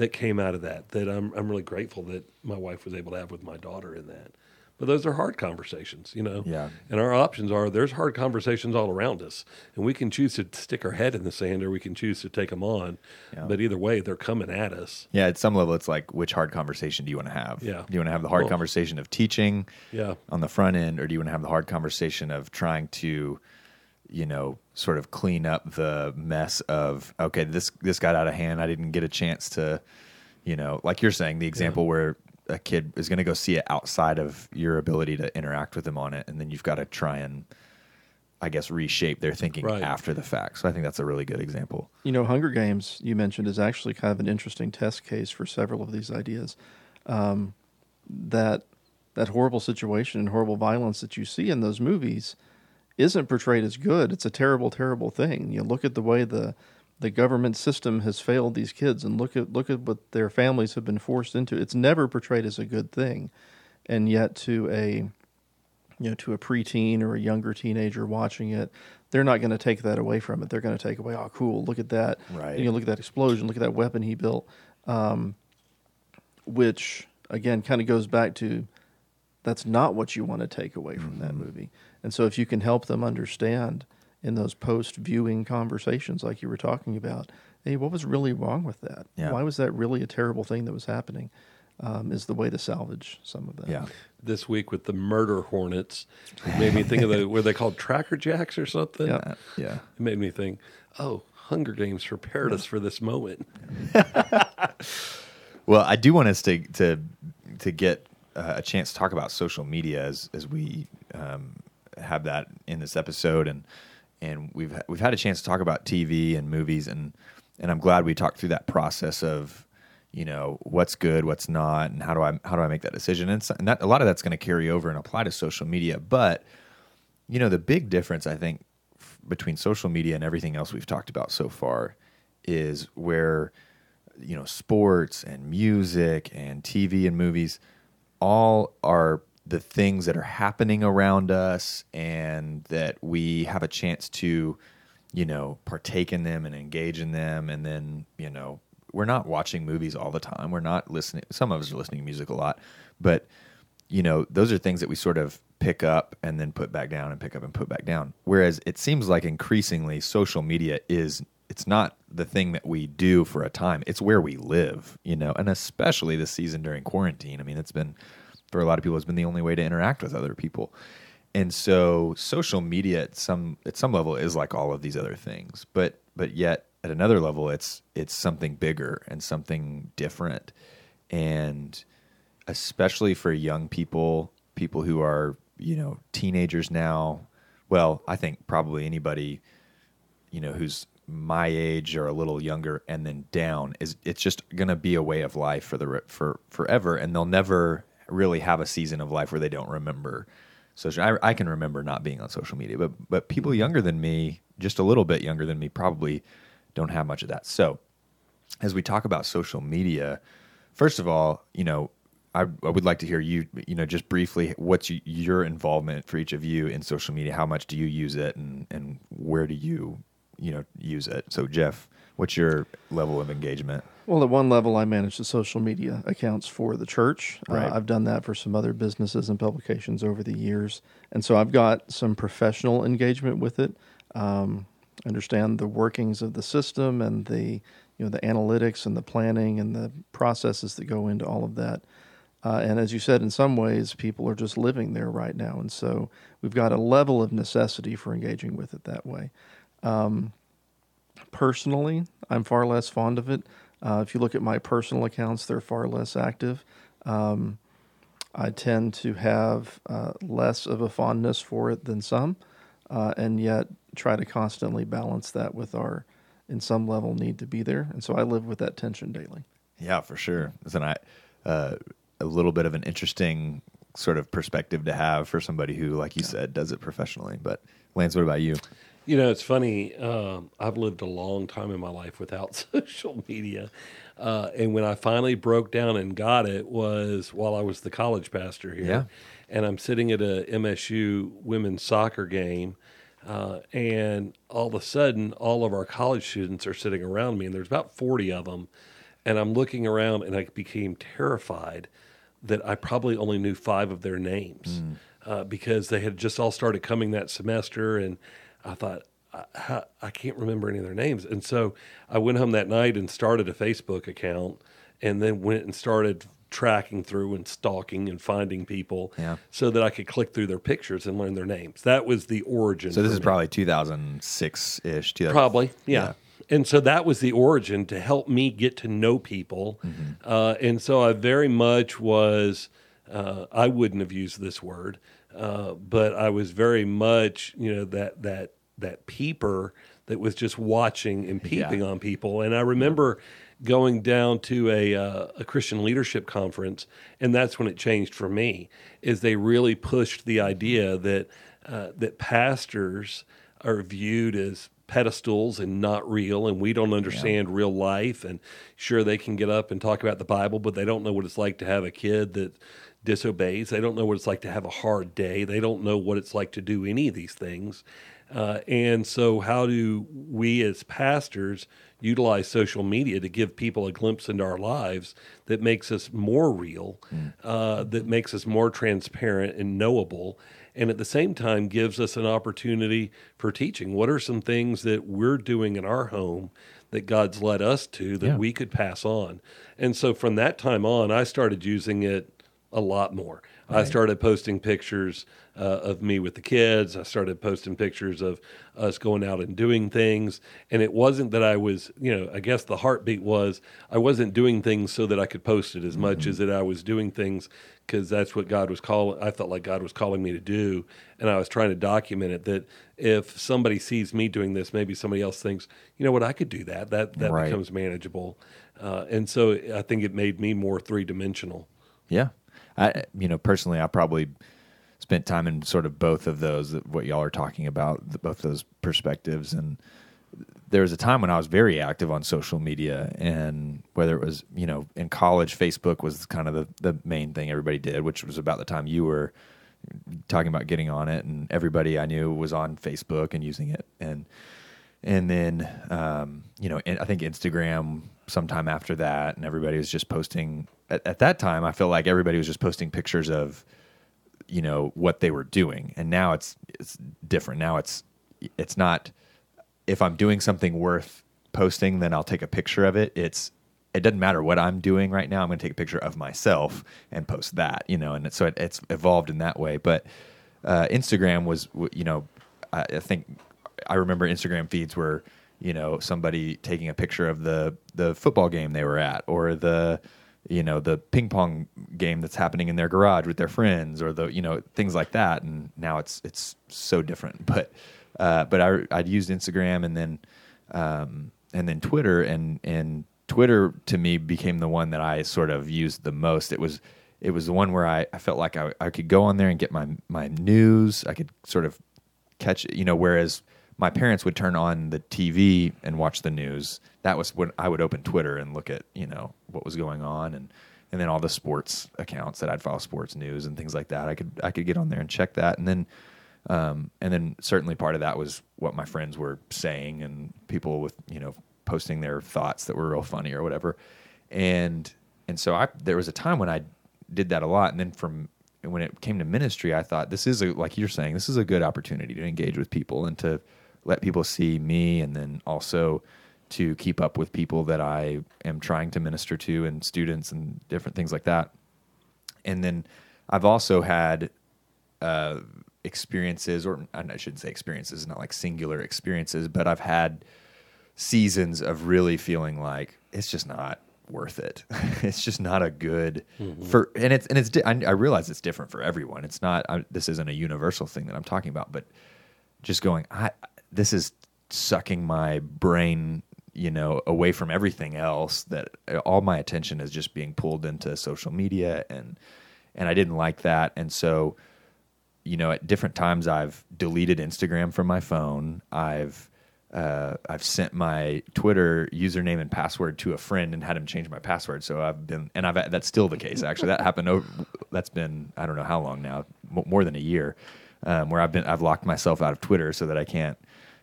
that came out of that that I'm I'm really grateful that my wife was able to have with my daughter in that. But those are hard conversations, you know. Yeah. And our options are there's hard conversations all around us, and we can choose to stick our head in the sand, or we can choose to take them on. Yeah. But either way, they're coming at us. Yeah, at some level, it's like which hard conversation do you want to have? Yeah. Do you want to have the hard Well- conversation of teaching Yeah. on the front end, or do you want to have the hard conversation of trying to, you know, sort of clean up the mess of okay, this this got out of hand. I didn't get a chance to, you know, like you're saying, the example where a kid is going to go see it outside of your ability to interact with them on it, and then you've got to try and, I guess, reshape their thinking Right. after the fact. So I think that's a really good example. You know, Hunger Games you mentioned is actually kind of an interesting test case for several of these ideas. Um, that that horrible situation and horrible violence that you see in those movies isn't portrayed as good. It's a terrible, terrible thing. You look at the way the the government system has failed these kids, and look at look at what their families have been forced into. It's never portrayed as a good thing, and yet to a you know, to a preteen or a younger teenager watching it, they're not going to take that away from it. They're going to take away, oh, cool, look at that. Right. You know, look at that explosion, look at that weapon he built. Um, which again kind of goes back to that's not what you want to take away from that Mm-hmm. movie. And so if you can help them understand in those post viewing conversations like you were talking about, hey, what was really wrong with that? Yeah. Why was that really a terrible thing that was happening? Um, is the way to salvage some of that. Yeah. This week with the murder hornets, it made me think of the were they called Tracker Jacks or something? Yeah. Yeah. It made me think, oh, Hunger Games prepared us for this moment. Well, I do want us to to to get uh, a chance to talk about social media as as we um, have that in this episode, and and we've we've had a chance to talk about TV and movies, and and I'm glad we talked through that process of you know what's good, what's not, and how do I how do I make that decision, and, and that a lot of that's going to carry over and apply to social media, but you know the big difference I think f- between social media and everything else we've talked about so far is where you know sports and music and TV and movies all are the things that are happening around us and that we have a chance to you know partake in them and engage in them and then you know we're not watching movies all the time we're not listening some of us are listening to music a lot but you know, those are things that we sort of pick up and then put back down and pick up and put back down. Whereas it seems like increasingly social media is it's not the thing that we do for a time. It's where we live, you know, and especially this season during quarantine. I mean, it's been for a lot of people it's been the only way to interact with other people. And so social media at some at some level is like all of these other things. But but yet at another level it's it's something bigger and something different. And especially for young people, people who are, you know, teenagers now. Well, I think probably anybody, you know, who's my age or a little younger and then down is it's just going to be a way of life for the for forever and they'll never really have a season of life where they don't remember social I, I can remember not being on social media but but people younger than me just a little bit younger than me probably don't have much of that so as we talk about social media, first of all, you know, I, I would like to hear you, you know, just briefly, what's your involvement for each of you in social media? How much do you use it, and and where do you, you know, use it? So, Geoff, what's your level of engagement? Well, at one level, I manage the social media accounts for the church. Right. Uh, I've done that for some other businesses and publications over the years, and so I've got some professional engagement with it. Um, understand the workings of the system and the you know the analytics and the planning and the processes that go into all of that. Uh, and as you said, in some ways, people are just living there right now, and so we've got a level of necessity for engaging with it that way. Personally, I'm far less fond of it. Uh, if you look at my personal accounts, they're far less active. Um, I tend to have uh, less of a fondness for it than some, uh, and yet try to constantly balance that with our, in some level, need to be there. And so I live with that tension daily. Yeah, for sure. Isn't I uh, a little bit of an interesting sort of perspective to have for somebody who, like you said, does it professionally. But Lance, what about you? You know, it's funny. Um, I've lived a long time in my life without social media. Uh, and when I finally broke down and got it was while I was the college pastor here. Yeah. And I'm sitting at a MSU women's soccer game. Uh, and all of a sudden, all of our college students are sitting around me, and there's about 40 of them. And I'm looking around, and I became terrified that I probably only knew five of their names uh, because they had just all started coming that semester. And I thought, I, I can't remember any of their names. And so I went home that night and started a Facebook account and then went and started tracking through and stalking and finding people Yeah. so that I could click through their pictures and learn their names. That was the origin. So this is me. probably 2006 ish. Probably, yeah. And so that was the origin to help me get to know people. Uh, and so I very much was, uh, I wouldn't have used this word, uh, but I was very much, you know, that, that, that peeper that was just watching and peeping on people. And I remember going down to a, uh, a Christian leadership conference, and that's when it changed for me, is they really pushed the idea that, uh, that pastors are viewed as pedestals and not real and we don't understand real life and sure they can get up and talk about the bible but they don't know what it's like to have a kid that disobeys. They don't know what it's like to have a hard day. They don't know what it's like to do any of these things. Uh, and so, how do we as pastors utilize social media to give people a glimpse into our lives that makes us more real, uh, that makes us more transparent and knowable, and at the same time gives us an opportunity for teaching? What are some things that we're doing in our home that God's led us to that Yeah. we could pass on? And so, from that time on, I started using it a lot more. I started posting pictures uh, of me with the kids. I started posting pictures of us going out and doing things. And it wasn't that I was, you know, I guess the heartbeat was I wasn't doing things so that I could post it as much as that I was doing things because that's what God was calling. I felt like God was calling me to do. And I was trying to document it that if somebody sees me doing this, maybe somebody else thinks, you know what, I could do that. That, that Right. becomes manageable. Uh, and so I think it made me more three dimensional. Yeah. I, you know, personally, I probably spent time in sort of both of those, what y'all are talking about, both those perspectives. And there was a time when I was very active on social media, and whether it was, you know, in college, Facebook was kind of the, the main thing everybody did, which was about the time you were talking about getting on it, and everybody I knew was on Facebook and using it. And and then um, you know I think Instagram sometime after that, and everybody was just posting. At, at that time, I feel like everybody was just posting pictures of you know what they were doing, and now it's it's different. Now it's it's not if I'm doing something worth posting, then I'll take a picture of it. It's it doesn't matter what I'm doing right now. I'm going to take a picture of myself and post that, you know, and so it, it's evolved in that way. But uh, Instagram was, you know, I, I think I remember Instagram feeds were, you know, somebody taking a picture of the the football game they were at, or the, you know, the ping pong game that's happening in their garage with their friends, or the, you know, things like that. And now it's it's so different. But uh, but I I'd used Instagram and then um, and then Twitter and and Twitter to me became the one that I sort of used the most. It was it was the one where I, I felt like I, I could go on there and get my my news. I could sort of catch you know whereas my parents would turn on the TV and watch the news. That was when I would open Twitter and look at you know what was going on and and then all the sports accounts that I'd follow sports news and things like that. I could I could get on there and check that and then um, and then certainly part of that was what my friends were saying and people with you know posting their thoughts that were real funny or whatever and and so I there was a time when I did that a lot and then from when it came to ministry I thought this is a like you're saying this is a good opportunity to engage with people and to let people see me and then also to keep up with people that I am trying to minister to and students and different things like that and then I've also had uh, experiences, or I shouldn't say experiences, not like singular experiences, but I've had seasons of really feeling like it's just not worth it. it's just not a good for, and it's and it's. I, I realize it's different for everyone. It's not. I, this isn't a universal thing that I'm talking about, but just going, I this is sucking my brain, you know, away from everything else. That all my attention is just being pulled into social media, and and I didn't like that, and so you know, at different times I've deleted Instagram from my phone. I've uh, I've sent my Twitter username and password to a friend and had him change my password. So I've been, and I've that's still the case. Actually, that happened. Over, that's been I don't know how long now, mo- more than a year, um, where I've been I've locked myself out of Twitter so that I can't,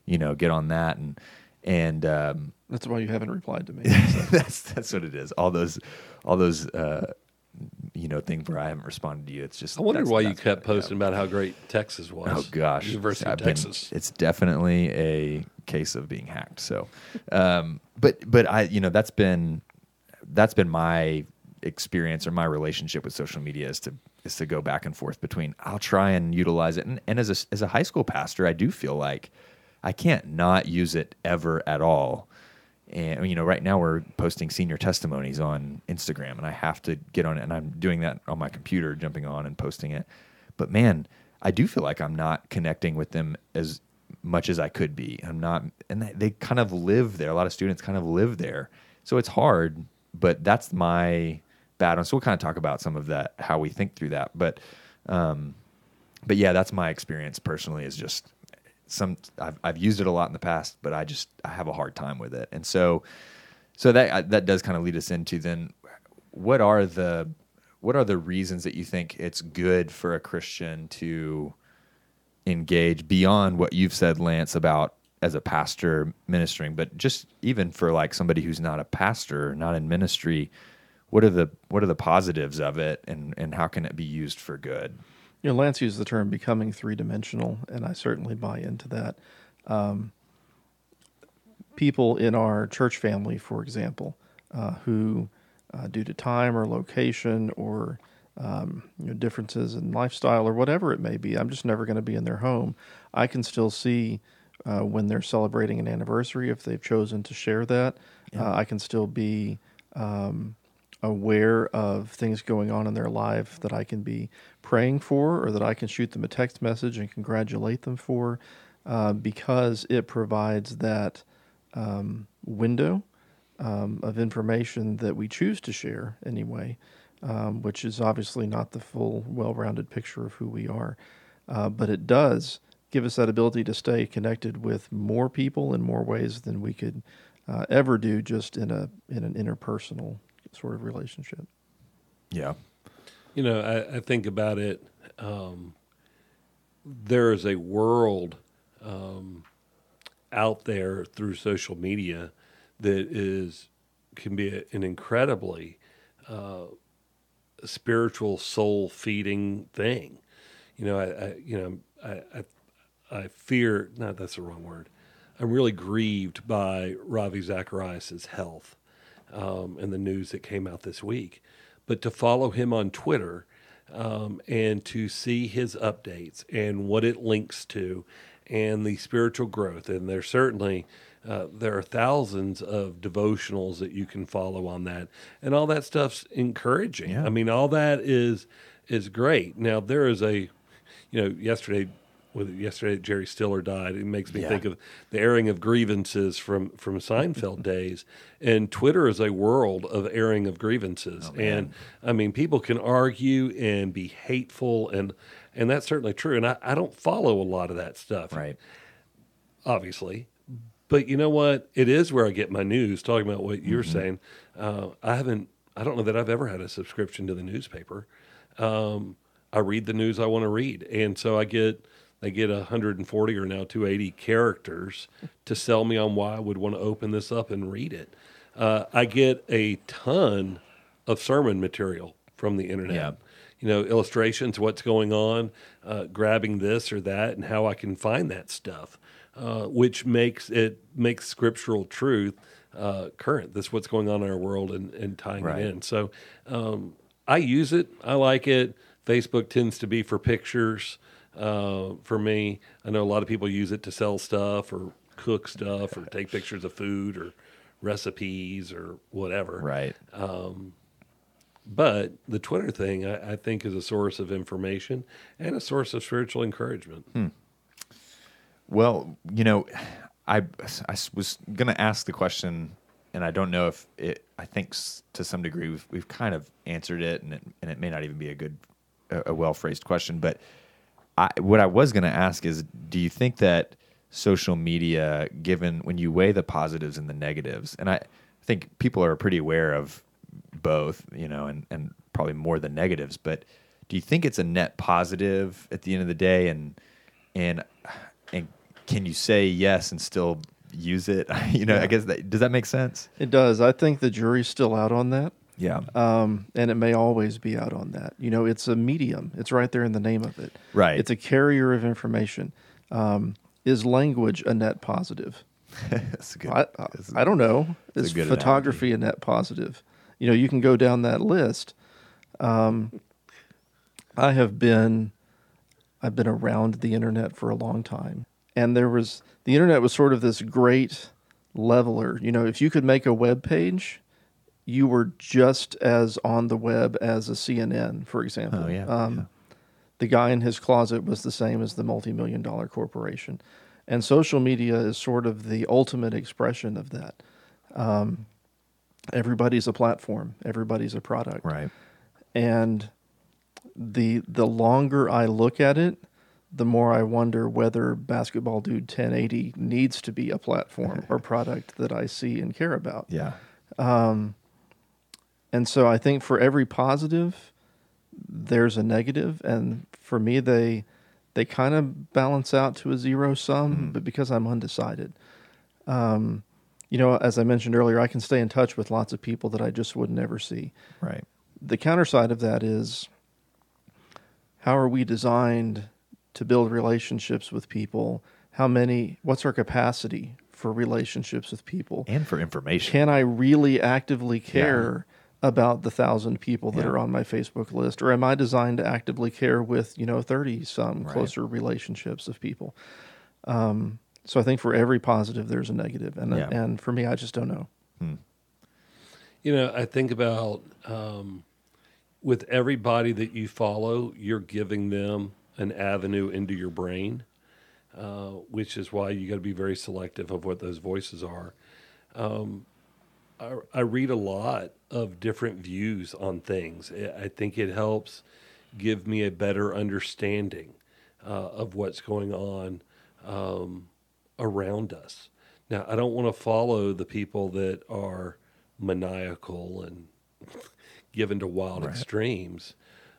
you know, get on that and and um, That's why you haven't replied to me. that's that's what it is. All those all those uh, you know things where I haven't responded to you. It's just I wondered that's- why you kept what it is. posting about how great Texas was. Oh gosh, University I've of been- Texas. it's definitely a case of being hacked. So, um, but but I you know that's been that's been my experience or my relationship with social media is to is to go back and forth between I'll try and utilize it and, and as a as a high school pastor I do feel like I can't not use it ever at all. And you know, right now we're posting senior testimonies on Instagram, and I have to get on it, and I'm doing that on my computer, jumping on and posting it. But man, I do feel like I'm not connecting with them as much as I could be. I'm not, and they, kind of live there. A lot of students kind of live there, so it's hard. But that's my bad one. So we'll kind of talk about some of that, how we think through that. But, um, but yeah, that's my experience personally. Is just some I've I've used it a lot in the past, but I just I have a hard time with it. And so so that that does kind of lead us into then what are the what are the reasons that you think it's good for a Christian to engage beyond what you've said, Lance, about as a pastor ministering, but just even for like somebody who's not a pastor, not in ministry, what are the what are the positives of it and, and how can it be used for good? You know, Lance used the term becoming three dimensional, and I certainly buy into that. Um, people in our church family, for example, uh, who, uh, due to time or location or um, you know, differences in lifestyle or whatever it may be, I'm just never going to be in their home. I can still see uh, when they're celebrating an anniversary if they've chosen to share that. Uh, I can still be um, aware of things going on in their life that I can be praying for or that I can shoot them a text message and congratulate them for uh, because it provides that um, window um, of information that we choose to share anyway, um, which is obviously not the full, well rounded picture of who we are. Uh, but it does give us that ability to stay connected with more people in more ways than we could uh, ever do just in a in an interpersonal sort of relationship. Yeah. You know, I, I think about it. Um, there is a world um, out there through social media that is can be a, an incredibly uh, spiritual, soul feeding thing. You know, I, I you know I, I I fear not that's the wrong word. I'm really grieved by Ravi Zacharias' health um, and the news that came out this week. But to follow him on Twitter um, and to see his updates and what it links to and the spiritual growth, and there's certainly uh, there are thousands of devotionals that you can follow on that, and all that stuff's encouraging. Yeah. I mean, all that is is great. Now there is a, you know, yesterday with yesterday Jerry Stiller died. It makes me Yeah. think of the airing of grievances from from Seinfeld days. And Twitter is a world of airing of grievances. and I mean, people can argue and be hateful, and and that's certainly true. And I, I don't follow a lot of that stuff, Right. obviously. But you know what? It is where I get my news. Talking about what you're saying, uh, I haven't. I don't know that I've ever had a subscription to the newspaper. Um, I read the news I want to read, and so I get they get 140 or now 280 characters to sell me on why I would want to open this up and read it. Uh, I get a ton of sermon material from the internet Yeah. you know, illustrations, what's going on, uh, grabbing this or that, and how I can find that stuff, uh, which makes it makes scriptural truth uh, current. That's what's going on in our world and, and tying Right. it in. So um, I use it. I like it. Facebook tends to be for pictures. Uh, for me, I know a lot of people use it to sell stuff or cook stuff or take pictures of food or recipes or whatever. Right. But the Twitter thing, I, I think, is a source of information and a source of spiritual encouragement. Well, you know, I, I was going to ask the question, and I don't know if it. I think to some degree we've we've kind of answered it, and it, and it may not even be a good, a, a well phrased question. But I, what I was going to ask is, do you think that social media, given when you weigh the positives and the negatives, and I think people are pretty aware of both, you know, and and probably more the negatives, but do you think it's a net positive at the end of the day, and and and can you say yes and still use it? you know, I guess that does that make sense? It does. I think the jury's still out on that. Yeah. um, and it may always be out on that. You know, it's a medium. It's right there in the name of it. Right. It's a carrier of information. Um, is language a net positive? That's good. I, I, I don't know. Is photography a net positive? You know, you can go down that list. Um, I have been, I've been around the internet for a long time, and there was the internet was sort of this great leveler. You know, if you could make a web page, you were just as on the web as a CNN, for example. Oh, yeah, Um, The guy in his closet was the same as the multi-million dollar corporation, and social media is sort of the ultimate expression of that. Um, everybody's a platform. Everybody's a product right. and the the longer I look at it, the more I wonder whether Basketball Dude 1080 needs to be a platform or product that I see and care about. Yeah. And so I think for every positive, there's a negative, and for me, they they kind of balance out to a zero sum. But because I'm undecided, um, you know, as I mentioned earlier, I can stay in touch with lots of people that I just would never see. Right. The counter side of that is how are we designed to build relationships with people? How many? What's our capacity for relationships with people? And for information. can I really actively care about the thousand people that Yeah. are on my Facebook list, or am I designed to actively care with you know thirty some Right. closer relationships of people? Um, so I think for every positive, there's a negative, and Yeah. and for me, I just don't know. You know, I think about um, with everybody that you follow, you're giving them an avenue into your brain, uh, which is why you got to be very selective of what those voices are. Um, I, I read a lot of different views on things. I think it helps give me a better understanding uh, of what's going on um, around us. Now, I don't want to follow the people that are maniacal and given to wild extremes.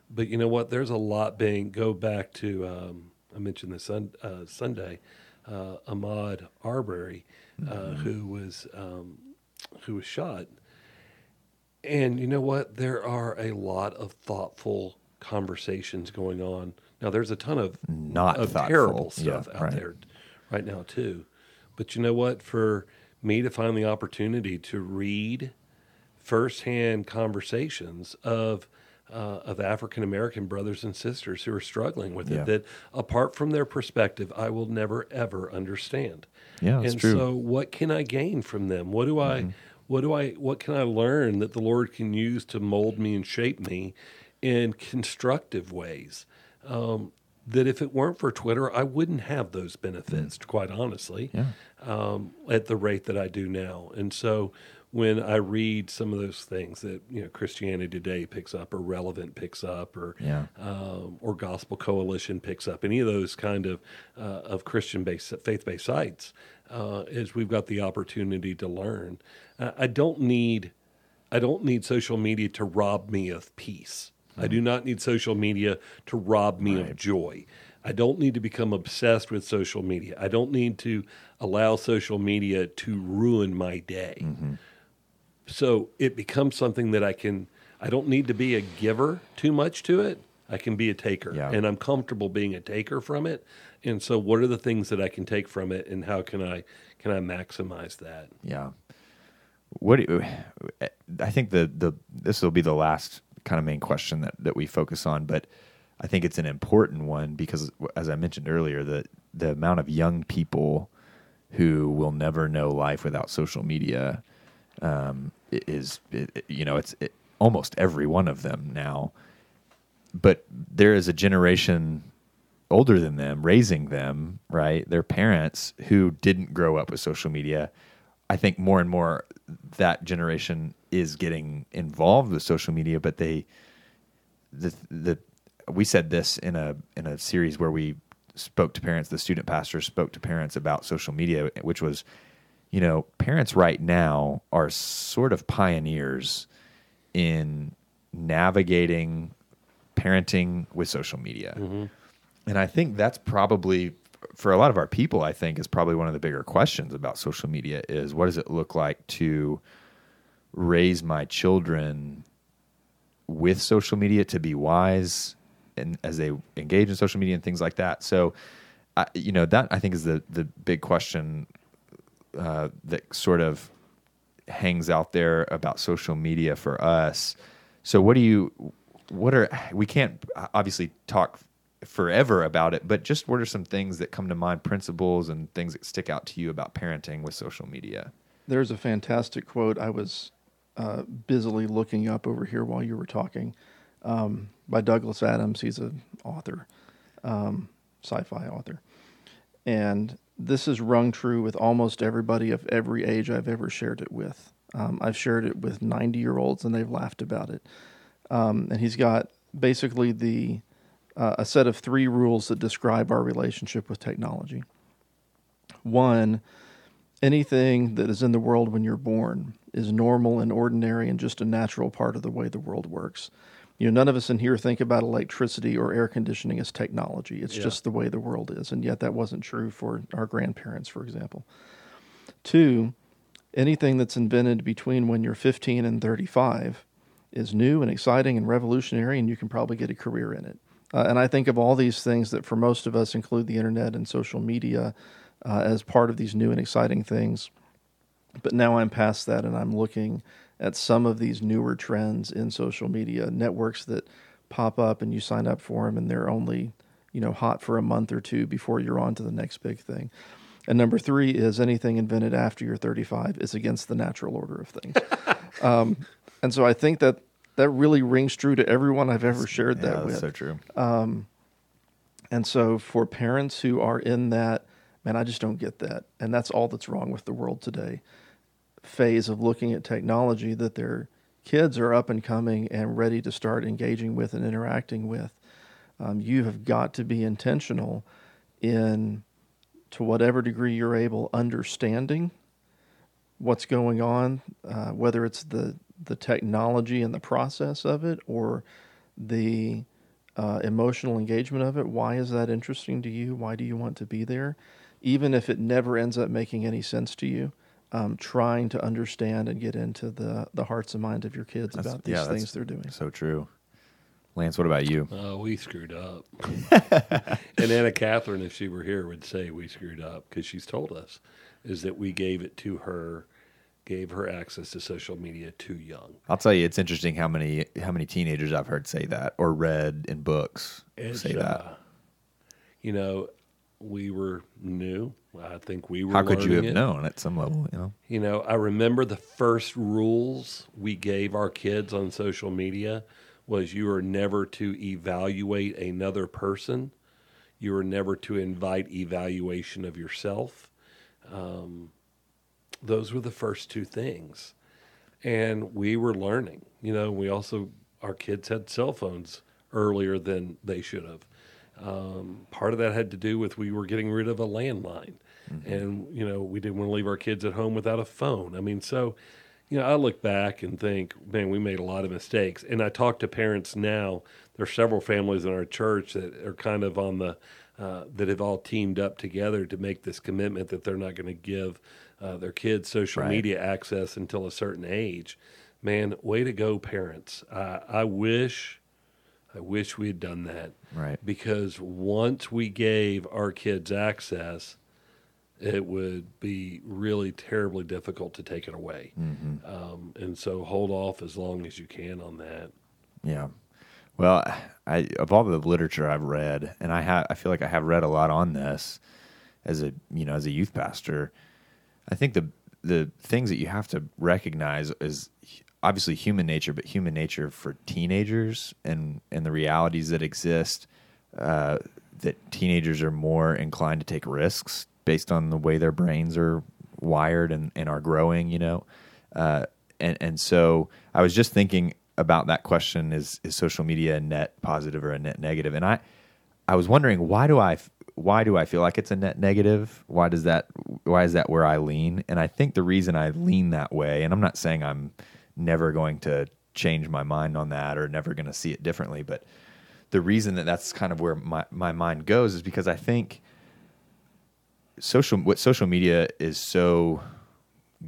But you know what? There's a lot being go back to. Um, I mentioned this sun, uh, Sunday, uh, Ahmaud Arbery, uh, who was um, who was shot. And you know what? There are a lot of thoughtful conversations going on. Now, there's a ton of Not of thoughtful. terrible Yeah, stuff out right. there right now too. But you know what? For me to find the opportunity to read firsthand conversations of uh, of African American brothers and sisters who are struggling with Yeah. it, that apart from their perspective, I will never ever understand. Yeah, and true. Mm-hmm. so, what can I gain from them? What do I, what do I, what can I learn that the Lord can use to mold me and shape me in constructive ways? Um, that if it weren't for Twitter, I wouldn't have those benefits, quite honestly. Yeah. um, at the rate that I do now. And so when I read some of those things that, you know, Christianity Today picks up or Relevant picks up or, Yeah. um, or Gospel Coalition picks up, any of those kind of, uh, of Christian based, faith based sites, uh, is we've got the opportunity to learn. Uh, I don't need, I don't need social media to rob me of peace. I do not need social media to rob me of joy. I don't need to become obsessed with social media. I don't need to allow social media to ruin my day. So it becomes something that I can, I don't need to be a giver too much to it. I can be a taker. Yeah. And I'm comfortable being a taker from it. And so what are the things that I can take from it and how can I can I maximize that? Yeah. What do you, I think the the this will be the last kind of main question that that we focus on, but I think it's an important one because as I mentioned earlier, the the amount of young people who will never know life without social media um, is it, you know it's it, almost every one of them now. But there is a generation older than them raising them, right? Their parents who didn't grow up with social media. I think more and more that generation is getting involved with social media, but they the the we said this in a in a series where we spoke to parents, the student pastor spoke to parents about social media, which was, you know, parents right now are sort of pioneers in navigating parenting with social media. Mm-hmm. And I think that's probably for a lot of our people, I think is probably one of the bigger questions about social media is what does it look like to raise my children with social media to be wise and as they engage in social media and things like that. So, I, you know, that I think is the the big question uh, that sort of hangs out there about social media for us. So, what do you? What are we can't obviously talk forever about it, but just what are some things that come to mind, principles and things that stick out to you about parenting with social media? There's a fantastic quote I was uh, busily looking up over here while you were talking um, by Douglas Adams. He's an author, um, sci-fi author, and this is rung true with almost everybody of every age I've ever shared it with. Um, I've shared it with 90 year olds and they've laughed about it. Um, and he's got basically the uh, a set of three rules that describe our relationship with technology. One, anything that is in the world when you're born is normal and ordinary and just a natural part of the way the world works. You know, none of us in here think about electricity or air conditioning as technology. It's Yeah. just the way the world is. And yet that wasn't true for our grandparents, for example. Two, anything that's invented between when you're 15 and 35 is new and exciting and revolutionary, and you can probably get a career in it. Uh, and I think of all these things that for most of us include the internet and social media uh, as part of these new and exciting things. But now I'm past that and I'm looking at some of these newer trends in social media, networks that pop up and you sign up for them and they're only, you know, hot for a month or two before you're on to the next big thing. And number three is anything invented after you're 35 is against the natural order of things. um, and so I think that that really rings true to everyone I've ever shared Yeah, that that's with. so true. And so for parents who are in that, man, I just don't get that. And that's all that's wrong with the world today. Phase of looking at technology that their kids are up and coming and ready to start engaging with and interacting with. Um, you have got to be intentional in, to whatever degree you're able, understanding what's going on, uh, whether it's the the technology and the process of it or the uh, emotional engagement of it. Why is that interesting to you? Why do you want to be there? Even if it never ends up making any sense to you, um, trying to understand and get into the, the hearts and minds of your kids That's- about these yeah, things they're doing. So true. Lance, what about you? Oh, we screwed up. and Anna Catherine, if she were here, would say we screwed up because she's told us is that we gave it to her, gave her access to social media too young. I'll tell you, it's interesting how many how many teenagers I've heard say that or read in books It's, say that. uh, you know, we were new. I think we were. How could you have it. known at some level? You know, You know, I remember the first rules we gave our kids on social media was you are never to evaluate another person. You are never to invite evaluation of yourself. Um, those were the first two things. And we were learning. You know, we also, our kids had cell phones earlier than they should have. Um, part of that had to do with we were getting rid of a landline. And, you know, we didn't want to leave our kids at home without a phone. I mean, so, you know, I look back and think, man, we made a lot of mistakes. And I talk to parents now. There are several families in our church that are kind of on the, uh, that have all teamed up together to make this commitment that they're not going to give uh, their kids social Right. media access until a certain age. Man, way to go, parents. I I wish, I wish we had done that. Right. Because once we gave our kids access, it would be really terribly difficult to take it away. Mm-hmm. Um, and so hold off as long as you can on that. Yeah. Well, I of all the literature I've read, and I have, I feel like I have read a lot on this as a you know as a youth pastor. I think the the things that you have to recognize is obviously human nature, but human nature for teenagers and and the realities that exist. Uh, that teenagers are more inclined to take risks based on the way their brains are wired and, and are growing, you know. Uh, and and so I was just thinking about that question: is is social media a net positive or a net negative? And I I was wondering why do I why do I feel like it's a net negative? Why does that why is that where I lean? And I think the reason I lean that way, and I'm not saying I'm never going to change my mind on that or never going to see it differently, but the reason that that's kind of where my, my mind goes is because I think social what social media is so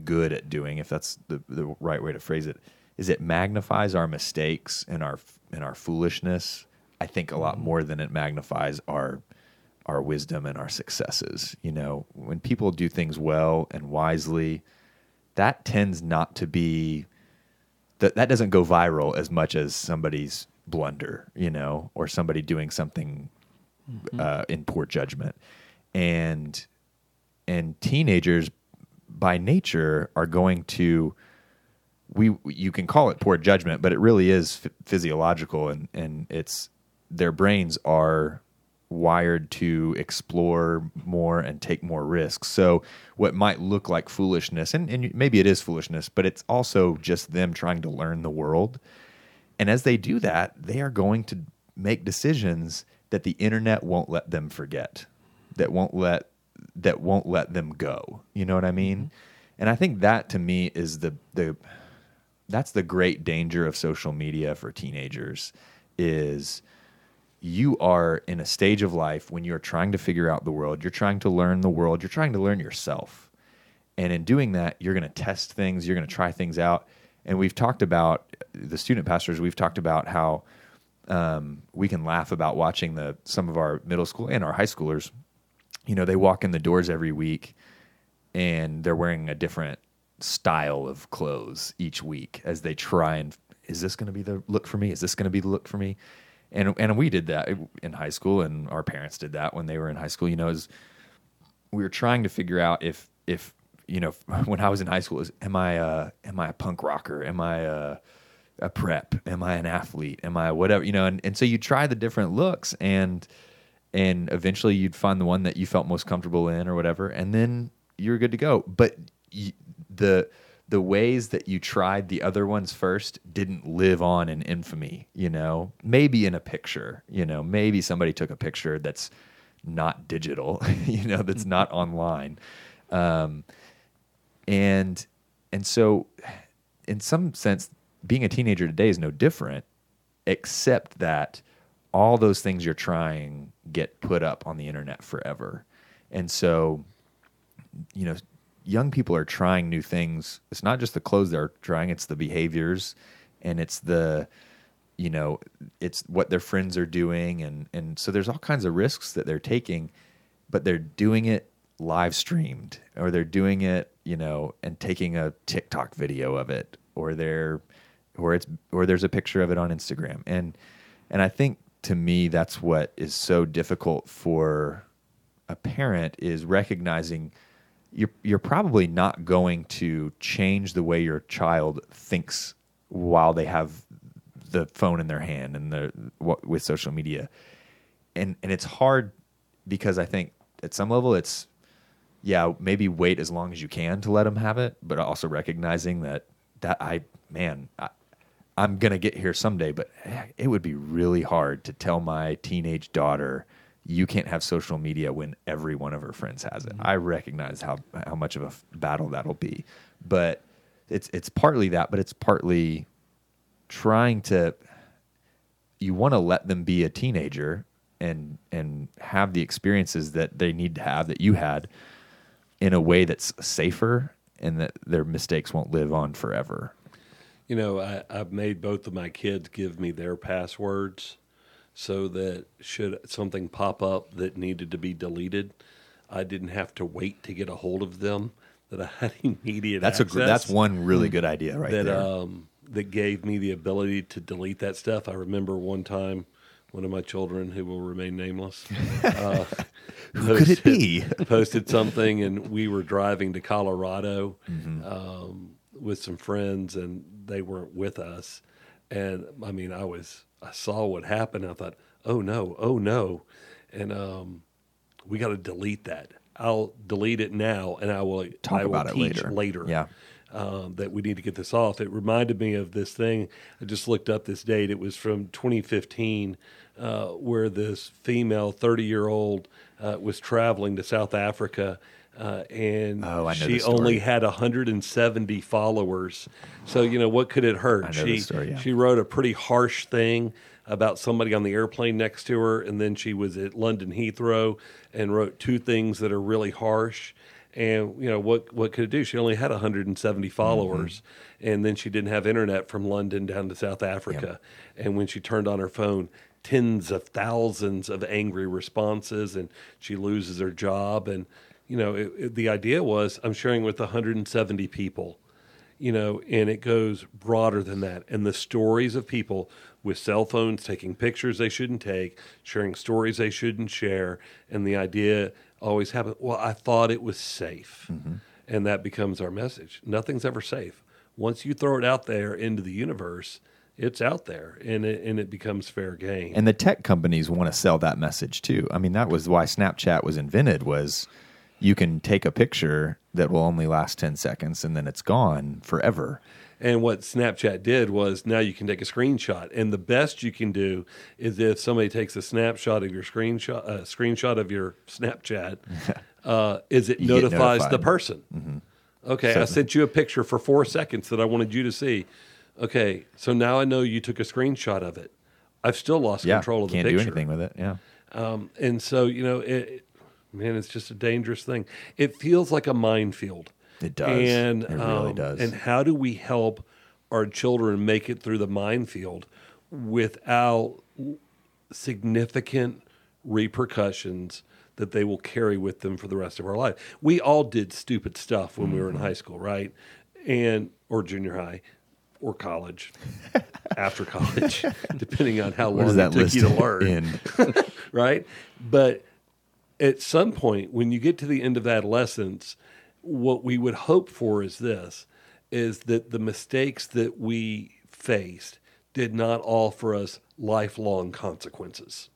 good at doing, if that's the, the right way to phrase it, is it magnifies our mistakes and our and our foolishness. I think a lot mm-hmm. more than it magnifies our our wisdom and our successes. You know, when people do things well and wisely, that tends not to be that that doesn't go viral as much as somebody's blunder, you know, or somebody doing something uh, in poor judgment. And and teenagers by nature are going to we you can call it poor judgment, but it really is ph- physiological and and it's their brains are wired to explore more and take more risks. So what might look like foolishness and, and maybe it is foolishness, but it's also just them trying to learn the world. And as they do that, they are going to make decisions that the internet won't let them forget. That won't let that won't let them go. You know what I mean? Mm-hmm. And I think that to me is the the that's the great danger of social media for teenagers is you are in a stage of life when you're trying to figure out the world, you're trying to learn the world, you're trying to learn yourself. And in doing that, you're going to test things, you're going to try things out. And we've talked about the student pastors, we've talked about how um, we can laugh about watching the some of our middle school and our high schoolers. You know, they walk in the doors every week and they're wearing a different style of clothes each week as they try and is this going to be the look for me? Is this going to be the look for me? And and we did that in high school, and our parents did that when they were in high school. You know, is we were trying to figure out if if you know when I was in high school, is am I am I a punk rocker? Am I a a prep? Am I an athlete? Am I whatever? You know, and, and so you try the different looks and and eventually you'd find the one that you felt most comfortable in or whatever, and then you're good to go. But you, the the ways that you tried the other ones first didn't live on in infamy, you know. Maybe in a picture, you know, maybe somebody took a picture that's not digital, you know, that's not online. Um, and and so in some sense being a teenager today is no different except that all those things you're trying get put up on the internet forever. And so you know, young people are trying new things. It's not just the clothes they're trying; it's the behaviors, and it's the, you know, it's what their friends are doing, and and so there's all kinds of risks that they're taking, but they're doing it live streamed, or they're doing it, you know, and taking a TikTok video of it, or they're, or it's, or there's a picture of it on Instagram, and and I think to me that's what is so difficult for a parent is recognizing you're you're probably not going to change the way your child thinks while they have the phone in their hand and the with social media, and and it's hard because I think at some level it's yeah maybe wait as long as you can to let them have it, but also recognizing that that I man I, I'm gonna get here someday, but eh, it would be really hard to tell my teenage daughter you can't have social media when every one of her friends has it. Mm-hmm. I recognize how how much of a battle that'll be, but it's it's partly that, but it's partly trying to. You want to let them be a teenager and and have the experiences that they need to have that you had in a way that's safer and that their mistakes won't live on forever. You know, I, I've made both of my kids give me their passwords so that should something pop up that needed to be deleted, I didn't have to wait to get a hold of them. That I had immediate. That's access, a that's one really good idea right that, there. Um, that gave me the ability to delete that stuff. I remember one time one of my children, who will remain nameless, uh, who could it be? posted something, and we were driving to Colorado mm-hmm. um, with some friends, and they weren't with us. And I mean, I was I saw what happened. I thought, oh no, oh no, and um, we got to delete that. I'll delete it now, and I will talk I will about it later. Later, yeah. Um, that we need to get this off. It reminded me of this thing. I just looked up this date. It was from 2015, uh, where this female 30 year old uh, was traveling to South Africa uh, and oh, she only had 170 followers. So you know what could it hurt? she story, yeah. she wrote a pretty harsh thing about somebody on the airplane next to her, and then she was at London Heathrow and wrote two things that are really harsh. And you know what? What could it do? She only had 170 mm-hmm. followers, mm-hmm. and then she didn't have internet from London down to South Africa. Yep. And when she turned on her phone, tens of thousands of angry responses, and she loses her job. And you know, it, it, the idea was I'm sharing with 170 people, you know, and it goes broader than that. And the stories of people with cell phones taking pictures they shouldn't take, sharing stories they shouldn't share, and the idea always happens. Well, I thought it was safe, mm-hmm. and that becomes our message. Nothing's ever safe. Once you throw it out there into the universe, it's out there and it, and it becomes fair game. And the tech companies want to sell that message too. I mean, that was why Snapchat was invented was you can take a picture that will only last 10 seconds and then it's gone forever. And what Snapchat did was now you can take a screenshot. And the best you can do is if somebody takes a snapshot of your screenshot, uh, screenshot of your Snapchat, uh, is it notifies the person. Mm-hmm. Okay, so, I sent you a picture for four seconds that I wanted you to see. Okay, so now I know you took a screenshot of it. I've still lost Yeah, control of the picture. can't do anything with it. Yeah, Um, and so you know, it, man, it's just a dangerous thing. It feels like a minefield. It does. And It really um, does. And how do we help our children make it through the minefield without significant repercussions that they will carry with them for the rest of our life? We all did stupid stuff when we were in Mm-hmm. high school, right? And or junior high. Or college, after college, depending on how long it took you to learn right? But at some point, when you get to the end of adolescence, what we would hope for is this: is that the mistakes that we faced did not offer us lifelong consequences.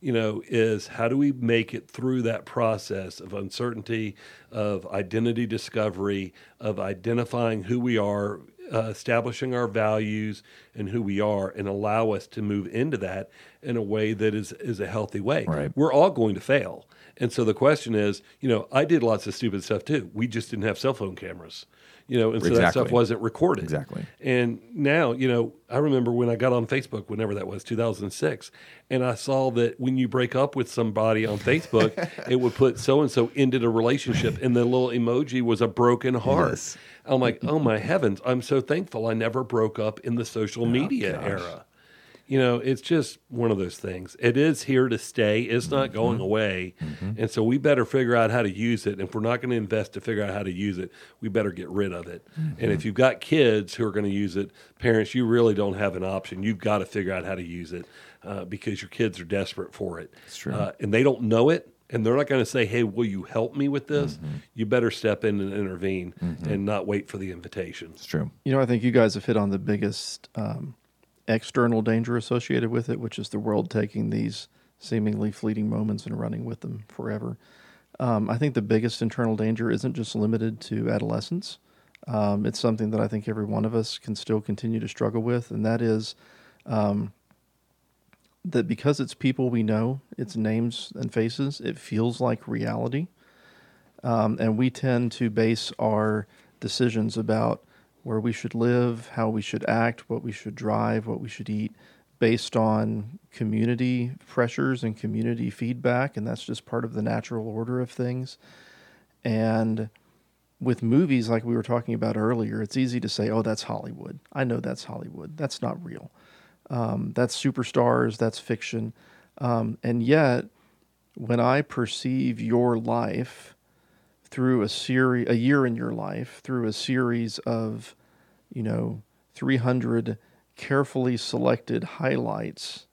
You know, is how do we make it through that process of uncertainty, of identity discovery, of identifying who we are, uh, establishing our values and who we are, and allow us to move into that in a way that is is a healthy way. Right. We're all going to fail, and so the question is, you know, I did lots of stupid stuff too. We just didn't have cell phone cameras, you know, and so that stuff wasn't recorded. Exactly. And now, you know, I remember when I got on Facebook, whenever that was, 2006, and I saw that when you break up with somebody on Facebook, it would put so and so ended a relationship, and the little emoji was a broken heart. Yes. I'm like, oh my heavens, I'm so thankful I never broke up in the social media gosh. era. You know, it's just one of those things. It is here to stay. It's not Mm-hmm. going away. And so we better figure out how to use it. And if we're not going to invest to figure out how to use it, we better get rid of it. And Mm-hmm. if you've got kids who are going to use it, parents, you really don't have an option. You've got to figure out how to use it uh, because your kids are desperate for it. Uh, and they don't know it. And they're not going to say, hey, will you help me with this? Mm-hmm. You better step in and intervene and not wait for the invitation. It's true. You know, I think you guys have hit on the biggest um, external danger associated with it, which is the world taking these seemingly fleeting moments and running with them forever. Um, I think the biggest internal danger isn't just limited to adolescence. Um, it's something that I think every one of us can still continue to struggle with, and that is um, that because it's people we know, it's names and faces, it feels like reality. Um, and we tend to base our decisions about where we should live, how we should act, what we should drive, what we should eat, based on community pressures and community feedback. And that's just part of the natural order of things. And with movies, like we were talking about earlier, it's easy to say, oh, that's Hollywood. I know that's Hollywood. That's not real. Um, that's superstars, that's fiction. Um, and yet, when I perceive your life through a series, a year in your life, through a series of, you know, 300 carefully selected highlights,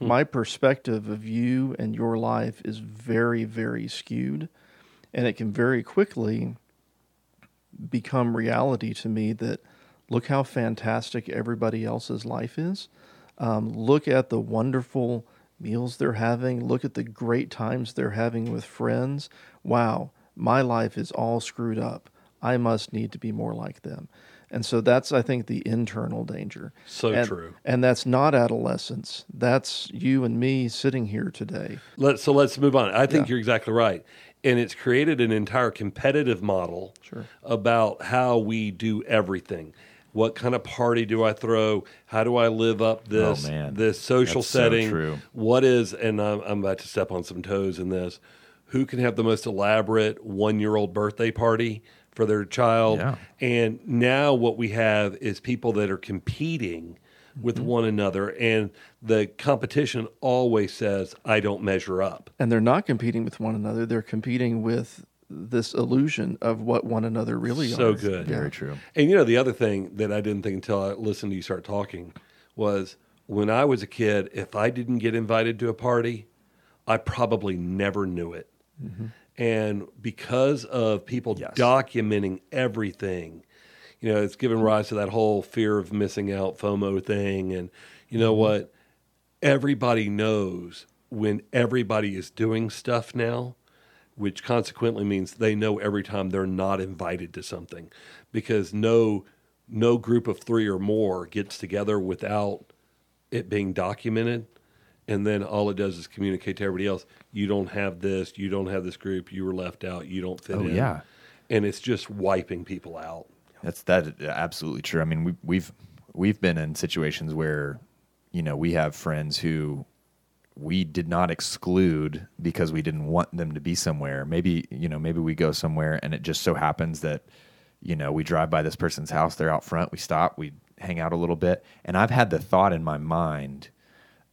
my perspective of you and your life is very, very skewed. And it can very quickly become reality to me that look how fantastic everybody else's life is. Um, look at the wonderful meals they're having. Look at the great times they're having with friends. Wow, my life is all screwed up. I must need to be more like them. And so that's, I think, the internal danger. So And- true. And that's not adolescence. That's you and me sitting here today. Let, so let's move on. I think Yeah. you're exactly right. And it's created an entire competitive model Sure. about how we do everything. What kind of party do I throw? How do I live up this Oh, man. this social That's so setting? true. What is and I'm, I'm about to step on some toes in this. Who can have the most elaborate one year old birthday party for their child? Yeah. And now what we have is people that are competing with Mm-hmm. one another, and the competition always says, "I don't measure up." And they're not competing with one another. They're competing with this illusion of what one another really So are. good. Very true. And you know, the other thing that I didn't think until I listened to you start talking was when I was a kid, if I didn't get invited to a party, I probably never knew it. Mm-hmm. And because of people Yes. documenting everything, you know, it's given rise to that whole fear of missing out FOMO thing. And you know mm-hmm. what? Everybody knows when everybody is doing stuff now, which consequently means they know every time they're not invited to something because no no group of 3 or more gets together without it being documented and then all it does is communicate to everybody else you don't have this you don't have this group you were left out you don't fit Oh, in yeah. and it's just wiping people out That's that absolutely true. I mean, we, we've we've been in situations where, you know, we have friends who we did not exclude because we didn't want them to be somewhere. Maybe, you know, maybe we go somewhere and it just so happens that, you know, we drive by this person's house, they're out front, we stop, we hang out a little bit. And I've had the thought in my mind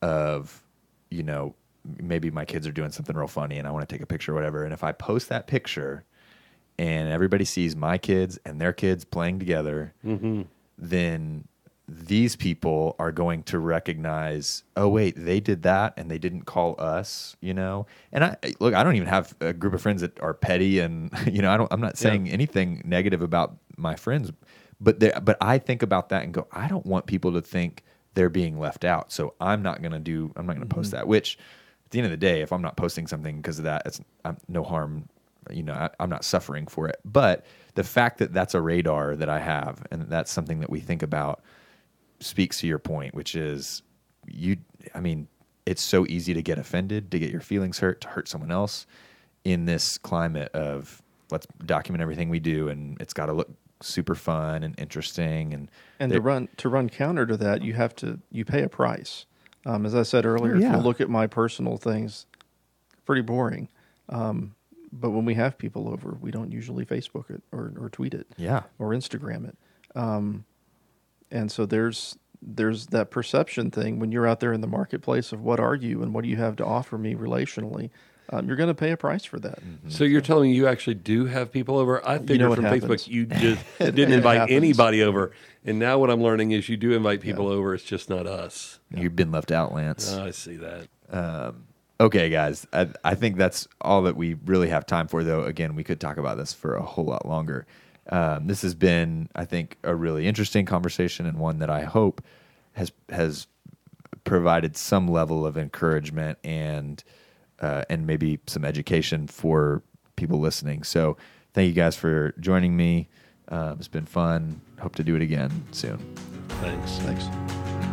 of, you know, maybe my kids are doing something real funny and I want to take a picture or whatever. And if I post that picture and everybody sees my kids and their kids playing together, mm-hmm. then these people are going to recognize, oh wait, they did that and they didn't call us, you know. And I look, I don't even have a group of friends that are petty, and you know, I don't. I'm not saying anything negative about my friends, but there, but I think about that and go, I don't want people to think they're being left out, so I'm not going to do. I'm not going to post mm-hmm. that. Which, at the end of the day, if I'm not posting something because of that, it's I'm, no harm. You know, I, I'm not suffering for it. But the fact that that's a radar that I have, and that's something that we think about speaks to your point, which is you. I mean, it's so easy to get offended, to get your feelings hurt, to hurt someone else in this climate of let's document everything we do, and it's got to look super fun and interesting. And And to run to run counter to that, you have to you pay a price. Um, as I said earlier, if you look at my personal things, pretty boring. Um, but when we have people over, we don't usually Facebook it or, or tweet it yeah, or Instagram it. Um, and so there's there's that perception thing when you're out there in the marketplace of what are you and what do you have to offer me relationally. Um, you're going to pay a price for that. So you're telling me you actually do have people over? I figured know from happens. Facebook you just didn't invite happens. anybody over, and now what I'm learning is you do invite people over. It's just not us. you've been left out, Lance. I see that. Okay, guys, I, I think that's all that we really have time for. Though, again, we could talk about this for a whole lot longer. Um, this has been, I think, a really interesting conversation and one that I hope has has provided some level of encouragement and uh, and maybe some education for people listening. So, thank you guys for joining me. Um, it's been fun. Hope to do it again soon. Thanks. Thanks.